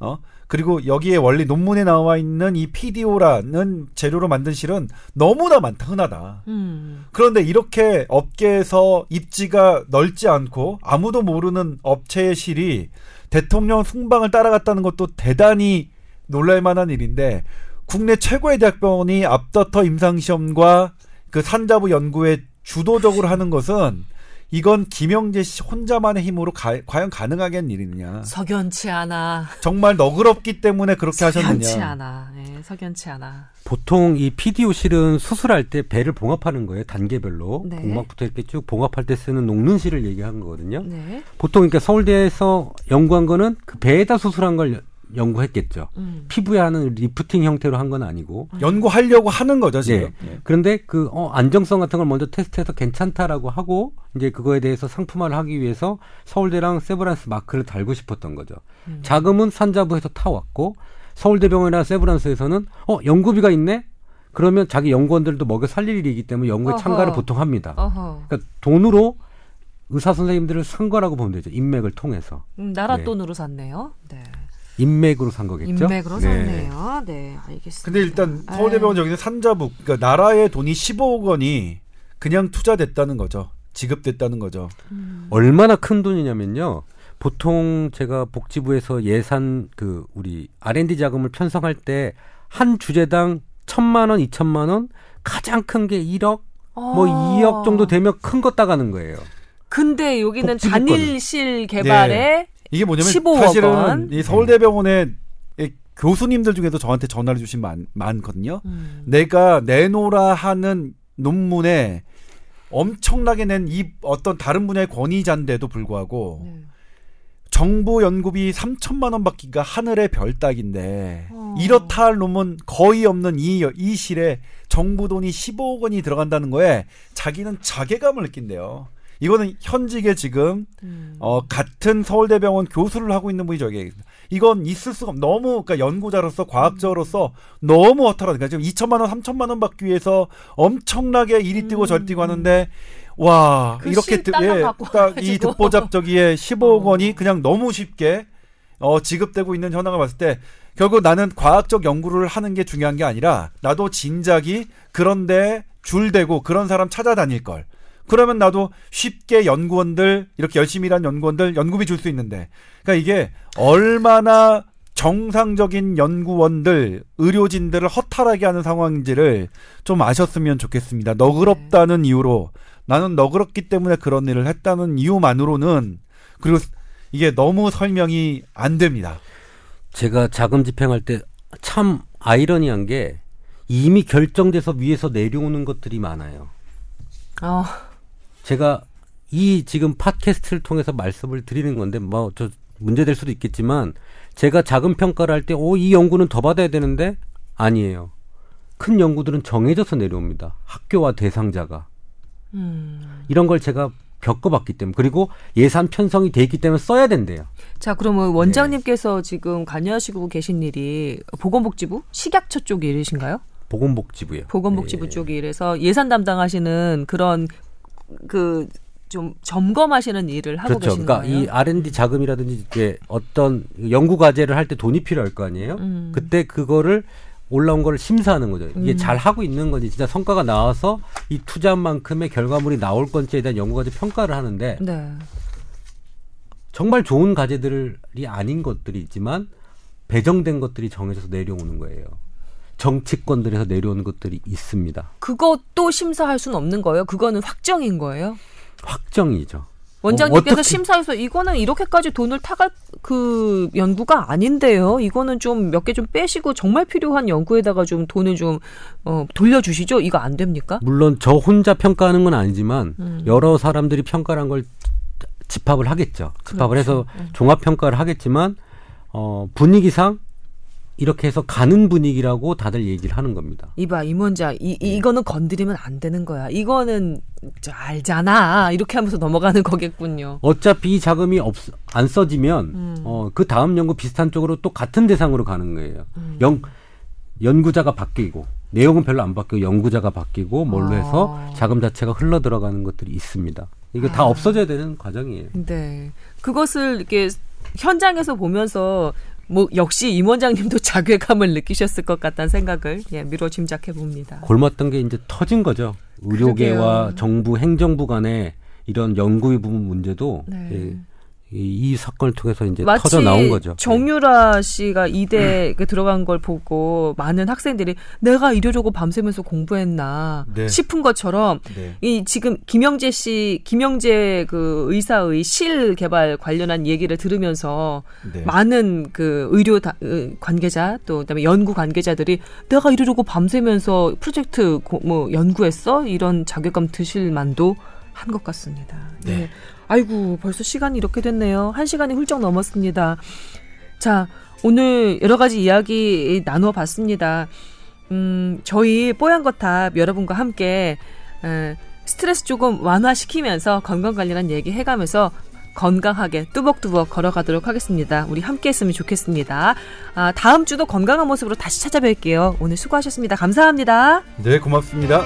어 그리고 여기에 원래 논문에 나와 있는 이 PDO라는 재료로 만든 실은 너무나 많다 흔하다. 음. 그런데 이렇게 업계에서 입지가 넓지 않고 아무도 모르는 업체의 실이 대통령 순방을 따라갔다는 것도 대단히 놀랄만한 일인데 국내 최고의 대학병원이 앞다퉈 임상시험과 그 산자부 연구에 주도적으로 하는 것은 이건 김영재 씨 혼자만의 힘으로 가- 과연 가능하겠는 일이냐. 석연치 않아. 정말 너그럽기 때문에 그렇게 석연치 하셨느냐. 않아. 예, 석연치 않아. 보통 이 PDO 실은 수술할 때 배를 봉합하는 거예요. 단계별로. 네. 복막부터 이렇게 쭉 봉합할 때 쓰는 녹는 실을 얘기하는 거거든요. 네. 보통 그러니까 서울대에서 연구한 거는 그 배에다 수술한 걸 연구했겠죠. 음. 피부에 하는 리프팅 형태로 한 건 아니고. 연구하려고 하는 거죠, 지금. 네. 예. 그런데 그 어, 안정성 같은 걸 먼저 테스트해서 괜찮다라고 하고 이제 그거에 대해서 상품화를 하기 위해서 서울대랑 세브란스 마크를 달고 싶었던 거죠. 음. 자금은 산자부에서 타왔고 서울대병원이나 세브란스에서는 어 연구비가 있네. 그러면 자기 연구원들도 먹여 살릴 일이기 때문에 연구에 어허. 참가를 보통 합니다. 어허. 그러니까 돈으로 의사 선생님들을 산 거라고 보면 되죠. 인맥을 통해서 음, 나라 네. 돈으로 샀네요. 네. 인맥으로 산 거겠죠. 인맥으로 네. 샀네요. 네, 알겠습니다. 근데 일단. 서울대병원 여기는 산자부, 그러니까 나라의 돈이 15억 원이 그냥 투자됐다는 거죠. 지급됐다는 거죠. 음. 얼마나 큰 돈이냐면요. 보통 제가 복지부에서 예산 그 우리 R&D 자금을 편성할 때 한 주제당 천만 원, 이천만 원, 가장 큰 게 1억, 뭐 아. 2억 정도 되면 큰거 따가는 거예요. 근데 여기는 단일실 개발에 이게 뭐냐면 15억 사실은 원. 이 서울대병원의 이 교수님들 중에도 저한테 전화를 주신 많, 많거든요. 음. 내가 내놓으라 하는 논문에 엄청나게 낸 이 어떤 다른 분야의 권위자인데도 불구하고 네. 정부 연구비 3천만 원 받기가 하늘의 별 따기인데 어. 이렇다 할 놈은 거의 없는 이, 이 실에 정부 돈이 15억 원이 들어간다는 거에 자기는 자괴감을 느낀대요. 이거는 현직에 지금 음. 어, 같은 서울대병원 교수를 하고 있는 분이 저기 이건 있을 수가 없. 너무 그러니까 연구자로서 과학자로서 너무 허탈하니까 지금 2천만 원, 3천만 원 받기 위해서 엄청나게 이리 뛰고 절 뛰고 하는데 와 그 이렇게 갖고 딱이 와가지고. 듣보잡 저기에 15억 어. 원이 그냥 너무 쉽게 어, 지급되고 있는 현황을 봤을 때 결국 나는 과학적 연구를 하는 게 중요한 게 아니라 나도 진작이 그런데 줄대고 그런 사람 찾아다닐 걸. 그러면 나도 쉽게 연구원들 이렇게 열심히 일한 연구원들 연구비 줄 수 있는데 그러니까 이게 얼마나 정상적인 연구원들 의료진들을 허탈하게 하는 상황인지를 좀 아셨으면 좋겠습니다. 너그럽다는 이유로 나는 너그럽기 때문에 그런 일을 했다는 이유만으로는 그리고 이게 너무 설명이 안 됩니다. 제가 자금 집행할 때 참 아이러니한 게 이미 결정돼서 위에서 내려오는 것들이 많아요. 어, 제가 이 지금 팟캐스트를 통해서 말씀을 드리는 건데 뭐 저 문제될 수도 있겠지만 제가 자금 평가를 할 때 오 이 연구는 더 받아야 되는데 아니에요. 큰 연구들은 정해져서 내려옵니다. 학교와 대상자가 음. 이런 걸 제가 겪어봤기 때문에 그리고 예산 편성이 돼 있기 때문에 써야 된대요. 자, 그러면 원장님께서 지금 관여하시고 계신 일이 보건복지부 식약처 쪽 일이신가요? 보건복지부요. 보건복지부 예. 쪽 일에서 예산 담당하시는 그런 그 좀 점검하시는 일을 하고 그렇죠. 계시는 그러니까 거예요. 이 R&D 자금이라든지 이제 어떤 연구 과제를 할 때 돈이 필요할 거 아니에요. 음. 그때 그거를 올라온 거를 심사하는 거죠. 이게 음. 잘 하고 있는 건지 진짜 성과가 나와서 이 투자만큼의 결과물이 나올 건지에 대한 연구 과제 평가를 하는데 네. 정말 좋은 과제들이 아닌 것들이 있지만 배정된 것들이 정해져서 내려오는 거예요. 정치권들에서 내려오는 것들이 있습니다. 그것도 심사할 수는 없는 거예요. 그거는 확정인 거예요. 확정이죠. 원장님께서 어, 심사해서 이거는 이렇게까지 돈을 타갈 그 연구가 아닌데요. 이거는 좀 몇 개 좀 빼시고 정말 필요한 연구에다가 좀 돈을 좀 어, 돌려주시죠. 이거 안 됩니까? 물론 저 혼자 평가하는 건 아니지만 음. 여러 사람들이 평가를 한걸 집합을 하겠죠. 집합을 해서 그렇죠. 음. 종합 평가를 하겠지만 어 분위기상 이렇게 해서 가는 분위기라고 다들 얘기를 하는 겁니다. 이봐 임원장 네. 이 이거는 건드리면 안 되는 거야. 이거는 저 알잖아. 이렇게 하면서 넘어가는 거겠군요. 어차피 이 자금이 없, 안 써지면 음. 어, 그 다음 연구 비슷한 쪽으로 또 같은 대상으로 가는 거예요. 음. 연, 연구자가 바뀌고 내용은 별로 안 바뀌고 연구자가 바뀌고 뭘로 아. 해서 자금 자체가 흘러 들어가는 것들이 있습니다. 이게 다 아. 없어져야 되는 과정이에요. 네. 그것을 이렇게 현장에서 보면서 뭐 역시 임 원장님도 자괴감을 느끼셨을 것 같다는 생각을 예, 미뤄 짐작해 봅니다. 골맞던 게 이제 터진 거죠. 의료계와 그러게요. 정부 행정부 간의 이런 연구의 부분 문제도 네. 예, 이, 이 사건을 통해서 이제 마치 터져 나온 거죠. 네. 정유라 씨가 이대에 들어간 걸 보고 많은 학생들이 내가 이러려고 밤새면서 공부했나 네. 싶은 것처럼 네. 이 지금 김영재 씨 김영재 그 의사의 실 개발 관련한 얘기를 들으면서 네. 많은 그 의료 다, 으, 관계자 또 그다음에 연구 관계자들이 내가 이러려고 밤새면서 프로젝트 고, 뭐 연구했어 이런 자괴감 드실 만도 한 것 같습니다. 네. 네. 아이고 벌써 시간이 이렇게 됐네요. 한 시간이 훌쩍 넘었습니다. 자 오늘 여러 가지 이야기 나누어 봤습니다. 음 저희 뽀얀 거탑 여러분과 함께 에, 스트레스 조금 완화시키면서 건강 관련한 얘기 해가면서 건강하게 뚜벅뚜벅 걸어가도록 하겠습니다. 우리 함께 했으면 좋겠습니다. 아, 다음 주도 건강한 모습으로 다시 찾아뵐게요. 오늘 수고하셨습니다. 감사합니다. 네, 고맙습니다.